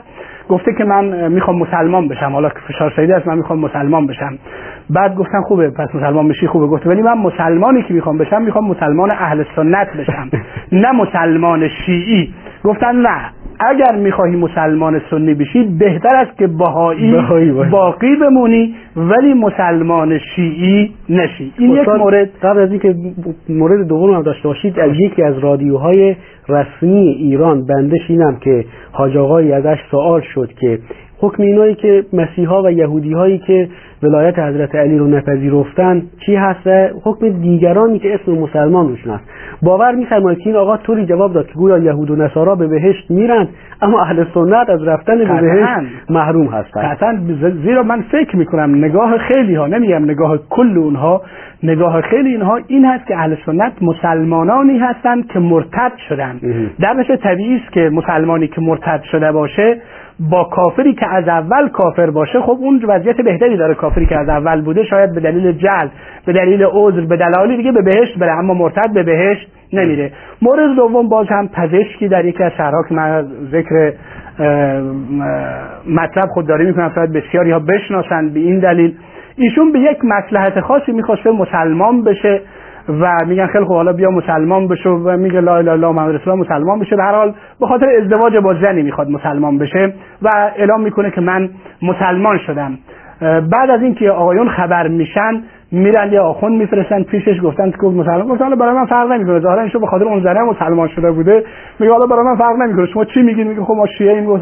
گفته که من می‌خوام مسلمان بشم. حالا که فشار شدید است من می‌خوام مسلمان بشم. بعد گفتن خوبه پس مسلمان میشی خوبه. گفته ولی من مسلمانی که می‌خوام بشم می‌خوام مسلمان اهل سنت بشم. *laughs* نه مسلمان شیعی. گفتن نه. اگر می‌خواهی مسلمان سنی بشی بهتر است که بهایی باقی بمونی ولی مسلمان شیعی نشی. این یک مورد. قبل از اینکه مورد دوم هم داشته باشید از یکی از رادیوهای رسمی ایران بنده شینم که حاج آقایی ازش سوال شد که حکم اینایی که مسیحا و یهودی هایی که ولایت حضرت علی رو نپذیرفتن چی هست؟ و حکم دیگرانی که اسم مسلمان روشون هست. باور میفرمایید که این آقا طوری جواب داد که گویا یهود و نصارا به بهشت میرند اما اهل سنت از رفتن به بهشت محروم هستند. قطعا زیرا من فکر می‌کنم نگاه خیلی ها نمیگم نگاه کل اونها نگاه خیلی اینها این هست که اهل سنت مسلمانانی هستند که مرتد شدن. در طبیعی است که مسلمانی که مرتد شده باشه با کافری که از اول کافر باشه خب اون وضعیت بهتری داره. کافری که از اول بوده شاید به دلیل جل به دلیل عذر به دلایلی دیگه به بهشت بره اما مرتد به بهشت نمیره. مورد دوم باز هم پزشکی در یکی از شهرها که من ذکر مطلب خودداری می‌کنم شاید بسیاری ها بشناسن به این دلیل. ایشون به یک مسلحت خاصی می‌خواسته مسلمان بشه. و میگن خیلی خوب حالا بیا مسلمان بشو و میگه لا اله الا محمد رسول مسلمان بشه. به هر حال به خاطر ازدواج با زنی می‌خواد مسلمان بشه و اعلام می‌کنه که من مسلمان شدم. بعد از اینکه آقایون خبر میشن میرن یه آخوند میفرستن پیشش گفتن که مسلمان گفتن برای من فرق نمی‌کنه. ظاهرا ایشون به خاطر اون زنه مسلمان شده بوده. میگه حالا برای من فرق نمی‌کنه. شما چی میگین؟ میگه خب ما شیعه این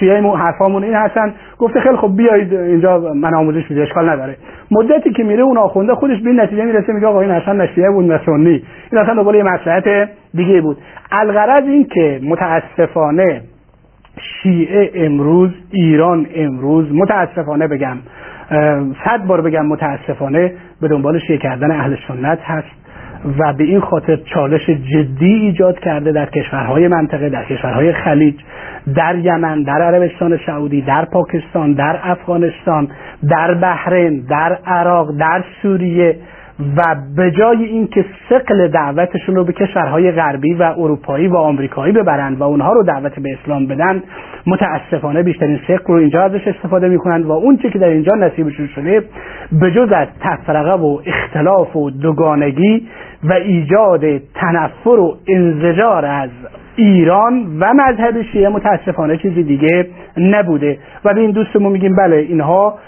شیعه این حرفامون این هستن. گفته خیلی خب بیایید اینجا من آموزش میده اشکال نداره. مدتی که میره اون آخونده خودش به نتیجه می‌رسه میگه آقا این اصلا نشیه بود سنی. این اصلا دنبال یه مصلحت دیگه بود. الغرض این که متاسفانه شیعه امروز ایران امروز متاسفانه بگم صد بار بگم متاسفانه به دنبال شیعه کردن اهل سنت هست و به این خاطر چالش جدی ایجاد کرده در کشورهای منطقه در کشورهای خلیج در یمن در عربستان سعودی در پاکستان در افغانستان در بحرین در عراق در سوریه و به جای اینکه سقل دعوتشون رو به کشورهای غربی و اروپایی و آمریکایی ببرند و اونها رو دعوت به اسلام بدن متاسفانه بیشترین سقل رو اینجا ازش استفاده می‌کنند و اون که در اینجا نصیبشون شده به جز از تفرقه و اختلاف و دوگانگی و ایجاد تنفر و انزجار از ایران و مذهب شیعه متاسفانه چیزی دیگه نبوده. و به این دوستمون میگیم بله اینها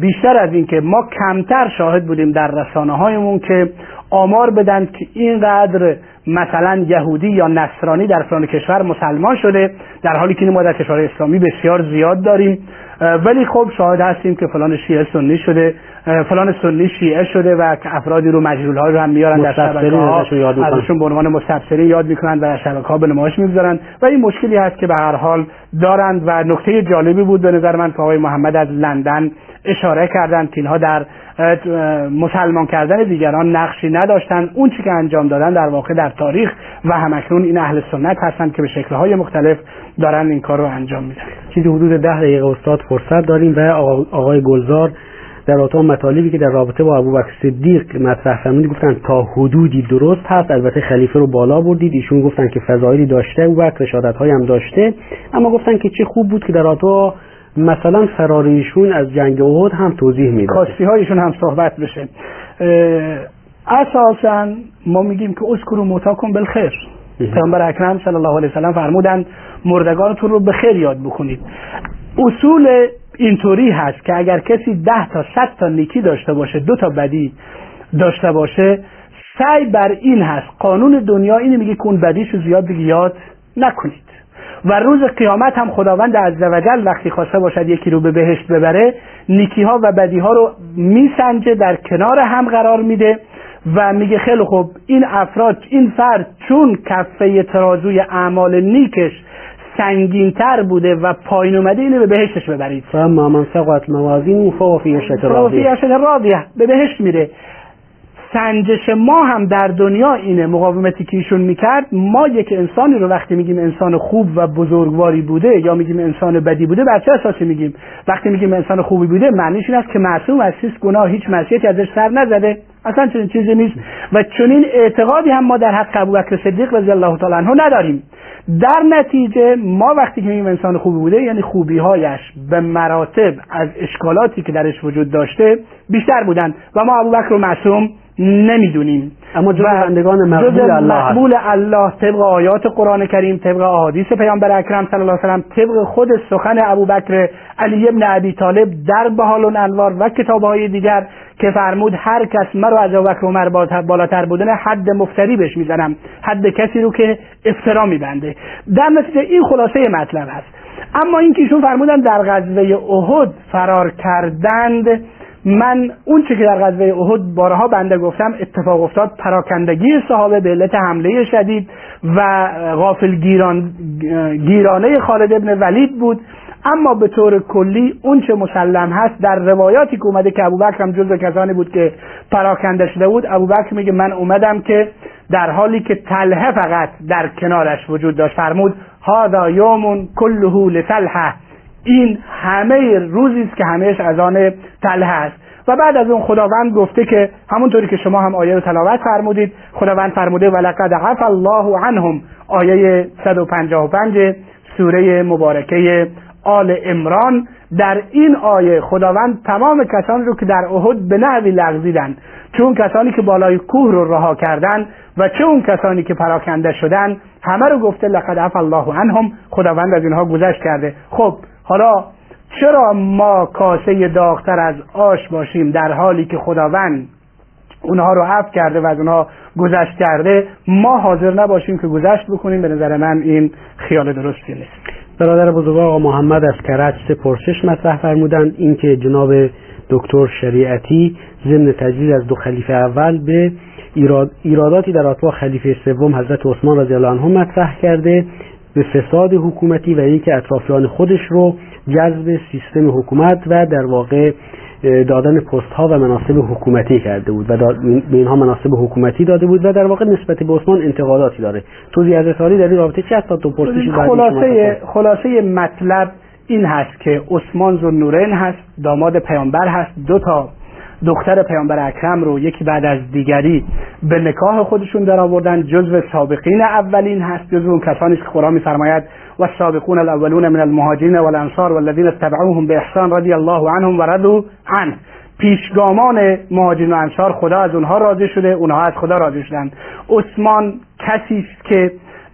بیشتر از این که ما کمتر شاهد بودیم در رسانه هایمون که آمار بدن که اینقدر مثلا یهودی یا نصرانی در فلان کشور مسلمان شده در حالی که ما در کشور اسلامی بسیار زیاد داریم. ولی خب شاهد هستیم که فلان شیعه سنی شده. فلان سنی شیعه شده و افرادی رو مجهول ها رو هم میارن در شبکه ها ازشون به عنوان مستبصرین یاد می‌کنن و در شبکه ها به نمایش می‌گذارن. و این مشکلی هست که به هر حال دارند و نکته جالبی بود به نظر من که آقای محمد از لندن اشاره کردند که اینها در مسلمان کردن دیگران نقشی نداشتن. اون چی که انجام دادن در واقع در تاریخ و همکنون این اهل سنت هستند که به شکلهای مختلف دارن این کار رو انجام میدن. چیزی حدود ده دقیقه استاد فرصت داریم و آقای گلزار در اتاق مطالبی که در رابطه با ابوبکر صدیق مطرح فرمودید گفتن تا حدودی درست هست. البته خلیفه رو بالا بردید. ایشون گفتن که فضایلی داشته ابوبکر رشادت هم داشته. اما گفتن که چه خوب بود که در اتاق مثلا فراریشون از جنگ احد هم توضیح میده کاستی هایشون هم صحبت بشه. اساسا ما میگیم که اذکروا موتاکم بالخیر. پیامبر اکرم صلی الله علیه وسلم فرمودند مردگانتون رو به خیر یاد بکنید. اصول اینطوری هست که اگر کسی ده تا صد تا نیکی داشته باشه دو تا بدی داشته باشه سعی بر این هست. قانون دنیا اینه میگه که اون بدیشو زیاد دیگه یاد نکنید. و روز قیامت هم خداوند عزوجل وقتی خواسته باشد یکی رو به بهشت ببره نیکی ها و بدی ها رو میسنجه در کنار هم قرار میده و میگه خیلی خوب این افراد این فرد چون کفه ترازوی اعمال نیکش سنگینتر بوده و پایین اومده اینو به بهشتش ببرید. فاما من ثقلت موازینه فهو فی راضیه. به بهشت میره. سنجش ما هم در دنیا اینه مقاومتی که ایشون می‌کرد. ما یک انسانی رو وقتی میگیم انسان خوب و بزرگواری بوده یا میگیم انسان بدی بوده بر چه اساسی میگیم؟ وقتی میگیم انسان خوبی بوده معنیش این است که معصوم از هیچ گناه هیچ معصیتی ازش سر نزده. اصلا چنین چیزی نیست. و چنین اعتقادی هم ما در حق ابوبکر صدیق رضی الله تعالی عنه نداریم. در نتیجه ما وقتی که میگیم انسان خوبی بوده یعنی خوبی هایش به مراتب از اشکالاتی که درش وجود داشته بیشتر بودن. و ما ابوبکر رو معصوم نمی‌دونیم. اما جز بندگان مقبول الله مقبول الله طبق آیات قرآن کریم طبق احادیث پیامبر اکرم صلی الله علیه و طبق خود سخن ابوبکر علی ابن ابی طالب در بهال و انوار و کتابهای دیگر که فرمود هر کس مرا از ابوبکر عمر بالاتر بودن حد مفتری بهش می‌زنم. حد کسی رو که افترا میبنده. در نتیجه این خلاصه مطلب هست. اما این که ایشون فرمودن در غزوه احد فرار کردند من اون چه که در غزوه احد بارها بنده گفتم اتفاق افتاد پراکندگی صحابه به علت حمله شدید و غافل گیران گیرانه خالد ابن ولید بود. اما به طور کلی اون چه مسلم هست در روایاتی که اومده که ابوبکر هم جزو کسانی بود که پراکنده شده بود ابوبکر میگه من اومدم که در حالی که تله فقط در کنارش وجود داشت. فرمود هذا یوم کله لتلحه این همه روزی است که همهش از آن تله است. و بعد از اون خداوند گفته که همونطوری که شما هم آیه رو تلاوت فرمودید خداوند فرموده ولقد عفا الله عنهم آیه 155 سوره مبارکه آل امران در این آیه خداوند تمام کسانی رو که در احد به نحوی لغزیدن چون کسانی که بالای کوه رو رها کردن و چه اون کسانی که پراکنده شدن همه رو گفته لقد عفا الله عنهم خداوند از اینها گذشت کرده. خب حالا چرا ما کاسه داغتر از آش باشیم در حالی که خداوند اونها رو عفو کرده و از اونها گذشت کرده ما حاضر نباشیم که گذشت بکنیم؟ به نظر من این خیال درستی نیست. برادر بزرگ آقا محمد از کرج سه پرسش مطرح فرمودند. اینکه جناب دکتر شریعتی ضمن تجدید از دو خلیفه اول به ایراد ایراداتی در اطلاع خلیفه سوم حضرت عثمان رضی الله عنه مطرح کرده. به فساد حکومتی و اینکه اطرافیان خودش رو جذب سیستم حکومت و در واقع دادن پست ها و مناسب حکومتی کرده بود و به اینها مناسب حکومتی داده بود و در واقع نسبت به عثمان انتقاداتی داره. توضیح از در این رابطه چه هست تو پرسش خلاصه خلاصه مطلب این هست که عثمان ذوالنورین هست داماد پیامبر هست دو تا دختر پیامبر اکرم رو یکی بعد از دیگری به نکاح خودشون در آوردن جزو سابقین اولین هست جزو اون کسانی که قرآن میفرماید و سابقون الاولون من المهاجرین والانصار والذین اتبعوهم باحسان رضی الله عنهم و رضوا عنه. پیشگامان مهاجرین و انصار خدا از اونها راضی شده اونها از خدا راضی شدن عثمان کسی است که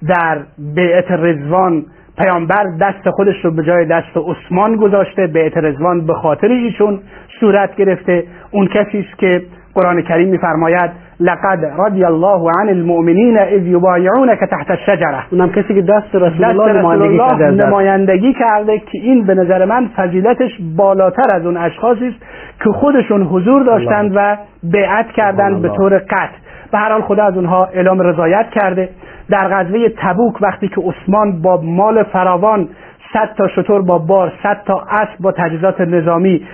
در بیعت رضوان پیامبر دست خودش رو به جای دست عثمان گذاشته بیعت رضوان به خاطر ایشون صورت گرفته. اون کسی است که قرآن کریم میفرماید لقد رضی الله عن المؤمنین اذ یبایعونک تحت الشجره اونم کسی که دست رسول الله نمایندگی کرده نمایندگی کرده که این به نظر من فضیلتش بالاتر از اون اشخاصی است که خودشون حضور داشتند و بیعت کردند به طور قطع. به هر حال خدا از اونها اعلام رضایت کرده. در غزوه تبوک وقتی که عثمان با مال فراوان صد تا شطور با بار صد تا اسب با تجهیزات نظامی.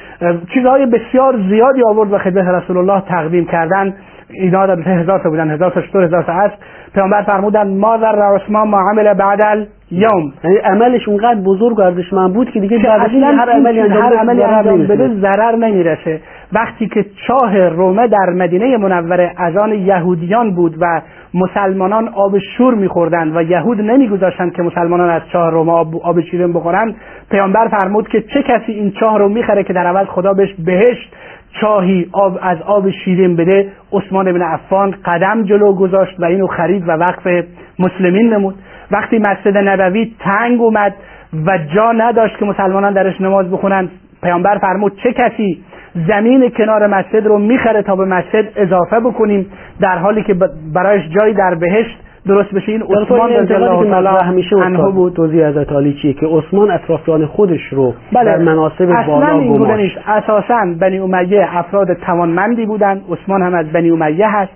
چیزهای بسیار زیادی آورد و خدمت رسول الله تقدیم کردن اینا در هزار تا بودن هزار تا شطور هزار تا اسب. پیامبر فرمودن ما در عثمان ما عمل بعد یوم یعنی عملش اونقدر بزرگ و ارزشمند بود که دیگه بعد هر عملی هر عملی انجام بده ضرر نمی‌رسه. وقتی که چاه رومه در مدینه منوره از آن یهودیان بود و مسلمانان آب شور میخوردند و یهود نمیگذاشتند که مسلمانان از چاه رومه آب, آب شیرین بخورند پیامبر فرمود که چه کسی این چاه رو می‌خره که در عوض خدا بهش بهشت چاهی آب از آب شیرین بده؟ عثمان بن عفان قدم جلو گذاشت و اینو خرید و وقف مسلمین نمود. وقتی مسجد نبوی تنگ اومد و جا نداشت که مسلمانان درش نماز بخونن پیامبر فرمود چه کسی زمین کنار مسجد رو می‌خره تا به مسجد اضافه بکنیم در حالی که برایش جایی در بهشت درست بشه. این عثمان رضی الله تعالی همیشه عنه بود. توضیح از علی چیه؟ که عثمان اطرافیان خودش رو بله. در مناسب بالا گماشت. اساسا بنی امیه افراد توانمندی بودن عثمان هم از بنی امیه هست.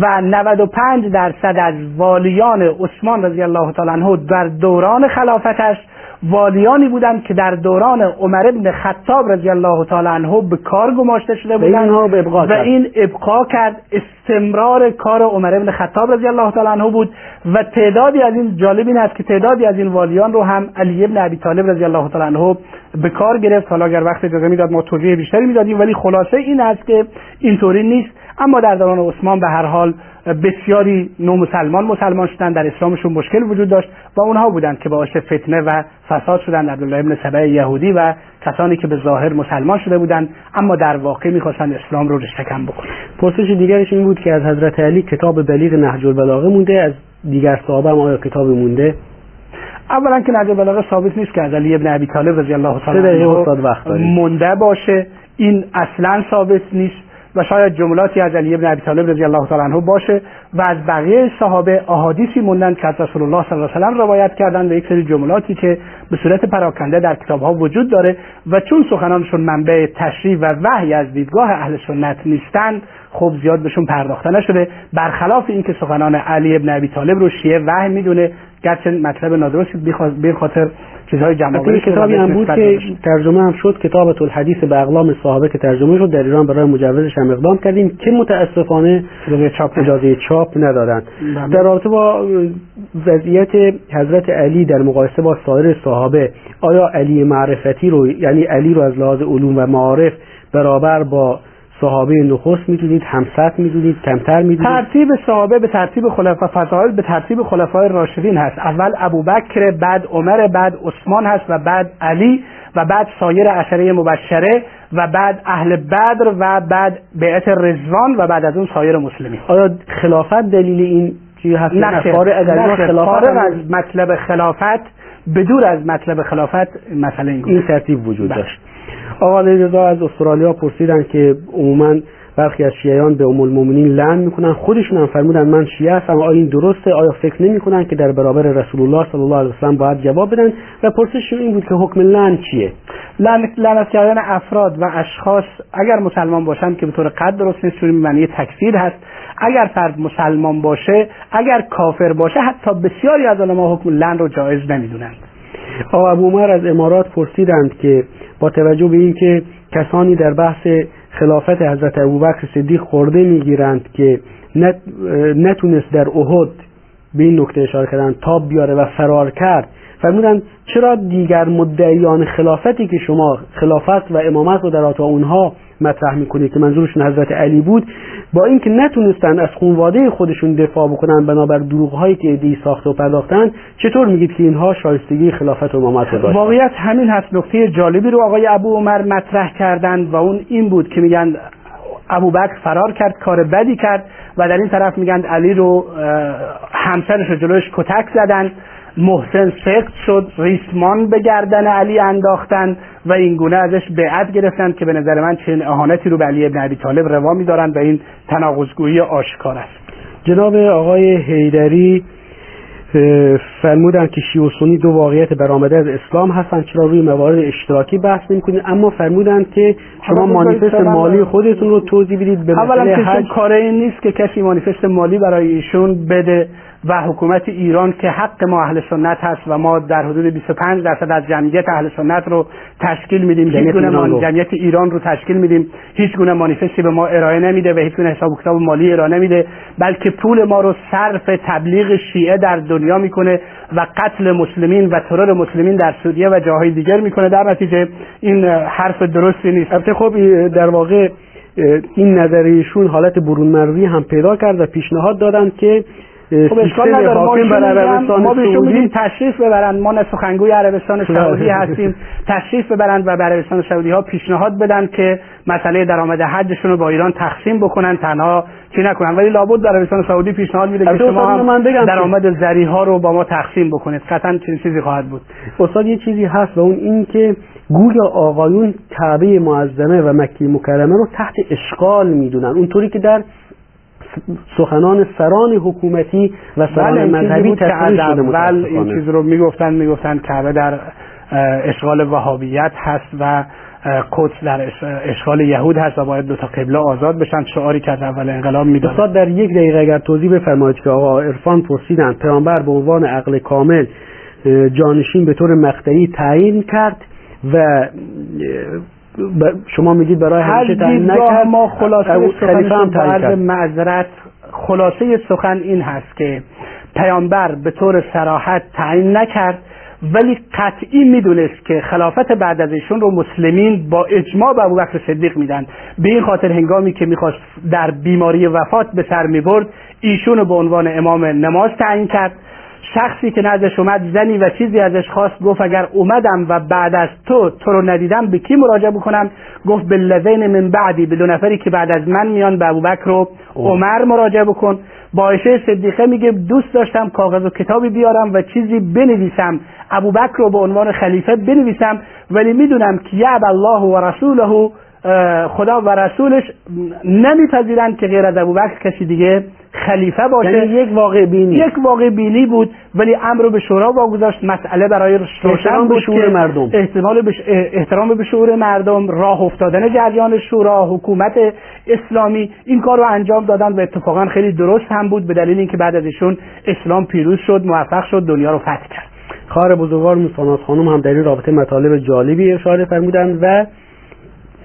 و 95 درصد از والیان عثمان رضی الله تعالی عنه در دوران خلافتش والیانی بودند که در دوران عمر ابن خطاب رضی الله تعالی عنه به کار گماشته شده بودند و این ابقا کرد. استمرار کار عمر ابن خطاب رضی الله تعالی عنه بود و تعدادی از این جالب این است که تعدادی از این والیان رو هم علی ابن ابی طالب رضی الله تعالی عنه به کار گرفت. حالا اگر وقت اجازه می‌داد ما توضیح بیشتری می‌دادیم ولی خلاصه این است که اینطوری نیست. اما در دوران عثمان به هر حال بسیاری نو مسلمان مسلمان شدن در اسلامشون مشکل وجود داشت و اونها بودند که باعث فتنه و فساد شدن عبدالله ابن سبع یهودی و کسانی که به ظاهر مسلمان شده بودند اما در واقع می‌خواستند اسلام رو رشتکم بکنند پرسش دیگرش این بود که از حضرت علی کتاب بلیغ نهج البلاغه مونده از دیگر صحابه هم آیا کتاب مونده؟ اولا که نهج البلاغه ثابت نیست که از علی ابن ابی طالب رضی الله تعالی مونده باشه. این اصلا ثابت نیست. و شاید جملاتی از علی ابن ابی طالب رضی الله تعالی عنه باشه و از بقیه صحابه احادیثی موندن که از رسول الله صلی الله علیه و سلم روایت کردن و یک سری جملاتی که به صورت پراکنده در کتاب ها وجود داره و چون سخنانشون منبع تشریح و وحی از دیدگاه اهل سنت نیستند خب زیاد بهشون پرداخته نشده برخلاف اینکه سخنان علی ابن ابی طالب رو شیعه وحی می‌دونه گرچه مطلب نادرستی به خاطر چیزهای جمع کتابی هم بود که ترجمه هم شد کتاب الحدیث به اقلام صحابه که ترجمه شد در ایران برای مجوزش هم اقدام کردیم که متاسفانه چاپ اجازه چاپ ندادن بله. در رابطه با وضعیت حضرت علی در مقایسه با سایر صحابه آیا علی معرفتی رو یعنی علی رو از لحاظ علوم و معارف برابر با صحابه نخست می‌دونید همسط می‌دونید کمتر می‌دونید. ترتیب صحابه به ترتیب خلفا فضائل به ترتیب خلفای راشدین هست. اول ابوبکر بعد عمر بعد عثمان هست و بعد علی و بعد سایر عشره مبشره و بعد اهل بدر و بعد بیعت رزوان و بعد از اون سایر مسلمین. آیا خلافت دلیل این چیزی هست؟ نه خلافت از مطلب خلافت بدور از مطلب خلافت مسئله این, این ترتیب وجود. داشت. آقا رضا از استرالیا پرسیدن که عموما برخی از شیعیان به ام المؤمنین لعن می‌کنن. خودشون هم فرمودن من شیعه هستم. آیا این درسته؟ آیا فکر نمی‌کنن که در برابر رسول الله صلی الله علیه وسلم باید جواب بدن؟ و پرسششون این بود که حکم لعن چیه؟ لعنت کردن افراد و اشخاص اگر مسلمان باشند که به طور قد درست نیست چون معنی تکفیر هست. اگر فرد مسلمان باشه اگر کافر باشه حتی بسیاری از علما حکم لعن رو جایز نمی‌دونند. آقا ابو عمر از امارات پرسیدند که با توجه به اینکه کسانی در بحث خلافت حضرت ابوبکر صدیق خورده می‌گیرند که نتونست در احد به این نکته اشاره کردن تاب بیاره و فرار کرد فرمودن چرا دیگر مدعیان خلافتی که شما خلافت و امامت رو در آتا اونها مطرح می‌کنید که منظورشون حضرت علی بود با اینکه نتونستن از خونواده خودشون دفاع بکنن بنابر دروغهایی که دی ساخته و پرداختن چطور میگید که اینها شایستگی خلافت و امامت رو داشتن؟ واقعیت همین هست نکته جالبی رو آقای ابو عمر مطرح کردند و اون این بود که میگن ابوبکر فرار کرد کار بدی کرد و در این طرف میگن علی رو همسرش رو جلوش کتک زدن. محسن سخت شد ریسمان به گردن علی انداختن و این گونه ازش بیعت گرفتن که به نظر من چنین اهانتی رو به علی ابن ابی طالب روا میدارن و این تناقضگویی آشکار است. جناب آقای هیدری فرمودن که شیعه و سنی دو واقعیت برآمده از اسلام هستن چرا روی موارد اشتراکی بحث نمی‌کنید؟ اما فرمودن که شما مانیفست مالی خودتون رو توضیح بدید به اولا که کار این نیست که کسی مانیفست مالی برای ایشون بده. و حکومت ایران که حق ما اهل سنت هست و ما در حدود 25 درصد از جمعیت اهل سنت رو تشکیل میدیم. هیچ گونه جمعیت ایران رو تشکیل میدیم. هیچ گونه مانیفستی به ما ارائه نمیده و هیچ گونه حساب و کتاب مالی ارائه نمیده. بلکه پول ما رو صرف تبلیغ شیعه در دنیا می‌کنه و قتل مسلمین و ترور مسلمین در سوریه و جاهای دیگر می‌کنه. در نتیجه این حرف درستی نیست. البته خب در واقع این نظریشون حالت برون هم پیدا کرد و پیشنهاد دادند که خب اشکال نداره. ما, ما بهشون میگیم تشریف ببرند ما سخنگوی عربستان سعودی هستیم. تشریف ببرند و به عربستان سعودی ها پیشنهاد بدن که مسئله درآمد حجشون رو با ایران تقسیم بکنن. تنها چی نکنن. ولی لابد در عربستان سعودی پیشنهاد میده که شما هم درآمد زری ها رو با ما تقسیم بکنید. قطعا چنین چیزی خواهد بود. استاد یه چیزی هست و اون این که گویا آقایون کعبه معظمه و مکی مکرمه رو تحت اشغال می‌دونن. اونطوری که در سخنان سران حکومتی و سران بله مذهبی تصریح شده اول این چیز رو می‌گفتن می‌گفتن کعبه در اشغال وهابیت هست و قدس در اشغال یهود هست و باید دو تا قبله آزاد بشن. شعاری که از اول انقلاب می‌داد استاد در یک دقیقه اگر توضیح بفرمایید که آقا عرفان پرسیدن پیامبر به عنوان عقل کامل جانشین به طور مقطعی تعیین کرد و شما میگید برای همیشه تعیین نکرد. ما خلاصه هم کرد. معذرت خلاصه سخن این هست که پیامبر به طور سراحت تعیین نکرد ولی قطعی می‌دونست که خلافت بعد از ایشون رو مسلمین با اجماع به ابوبکر صدیق میدن. به این خاطر هنگامی که می‌خواست در بیماری وفات به سر می‌برد ایشون به عنوان امام نماز تعیین کرد. شخصی که نزدش اومد زنی و چیزی ازش خواست گفت اگر اومدم و بعد از تو تو رو ندیدم به کی مراجعه بکنم؟ گفت به لذین من بعدی به دو نفری که بعد از من میان به ابوبکر و عمر مراجعه بکن. با عایشه صدیقه میگه دوست داشتم کاغذ و کتابی بیارم و چیزی بنویسم. ابوبکر رو به عنوان خلیفه بنویسم ولی می‌دونم که یعب الله و رسوله خدا و رسولش نمیپذیرند که غیر از ابوبکر کسی دیگه خلیفه باشه. یعنی یک واقع بینی. یک واقع بینی بود ولی امر به شورا واگذاشت مسئله برای روشن به شعور مردم. احتمال به احترام به شعور مردم راه افتادن جریان شورا حکومت اسلامی این کار رو انجام دادن و اتفاقا خیلی درست هم بود به دلیل اینکه بعد از ایشون اسلام پیروز شد موفق شد دنیا رو فتح کرد. خواهر بزرگوار موساناز خانم هم در این رابطه مطالب جالبی اشاره فرمودند و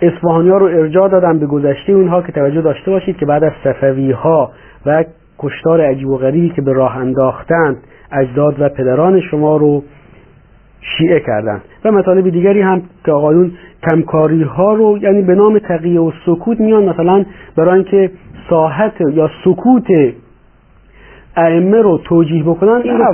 اصفهانی ها رو ارجاع دادن به گذشته اونها که توجه داشته باشید که بعد از صفوی ها و کشتار عجیب و غریبی که به راه انداختند اجداد و پدران شما رو شیعه کردند. و مطالب دیگری هم که آقایون کمکاری ها رو یعنی به نام تقیه و سکوت میان مثلا برای اینکه ساحت یا سکوت ائمه رو توجیه بکنن این رو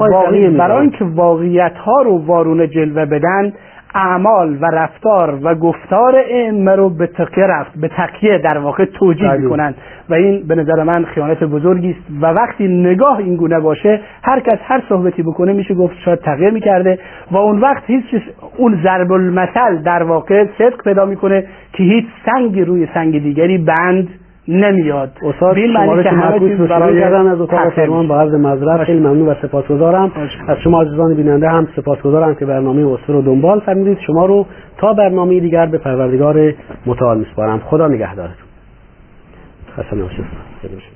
برای اینکه واقعیت ها رو وارونه جلوه بدن اعمال و رفتار و گفتار ائمه رو به تقیه رفت به تقیه در واقع توجیه می‌کنند. و این به نظر من خیانت بزرگی است. و وقتی نگاه این گونه باشه هر کس هر صحبتی بکنه میشه گفت شاید تغییر می‌کرده و اون وقت هیچ اون ضرب المثل در واقع صدق پیدا می‌کنه که هیچ سنگی روی سنگ دیگری بند نمیاد. استاد معکوس رو شروع کردن از اتاق فرمان با عرض معذرت خیلی ممنون و سپاسگزارم. از شما عزیزان بیننده هم سپاسگزارم که برنامه اسفه رو دنبال فرمودید. شما رو تا برنامه دیگر به پروردگار متعال میسپارم. خدا نگهدارتون. نباشید.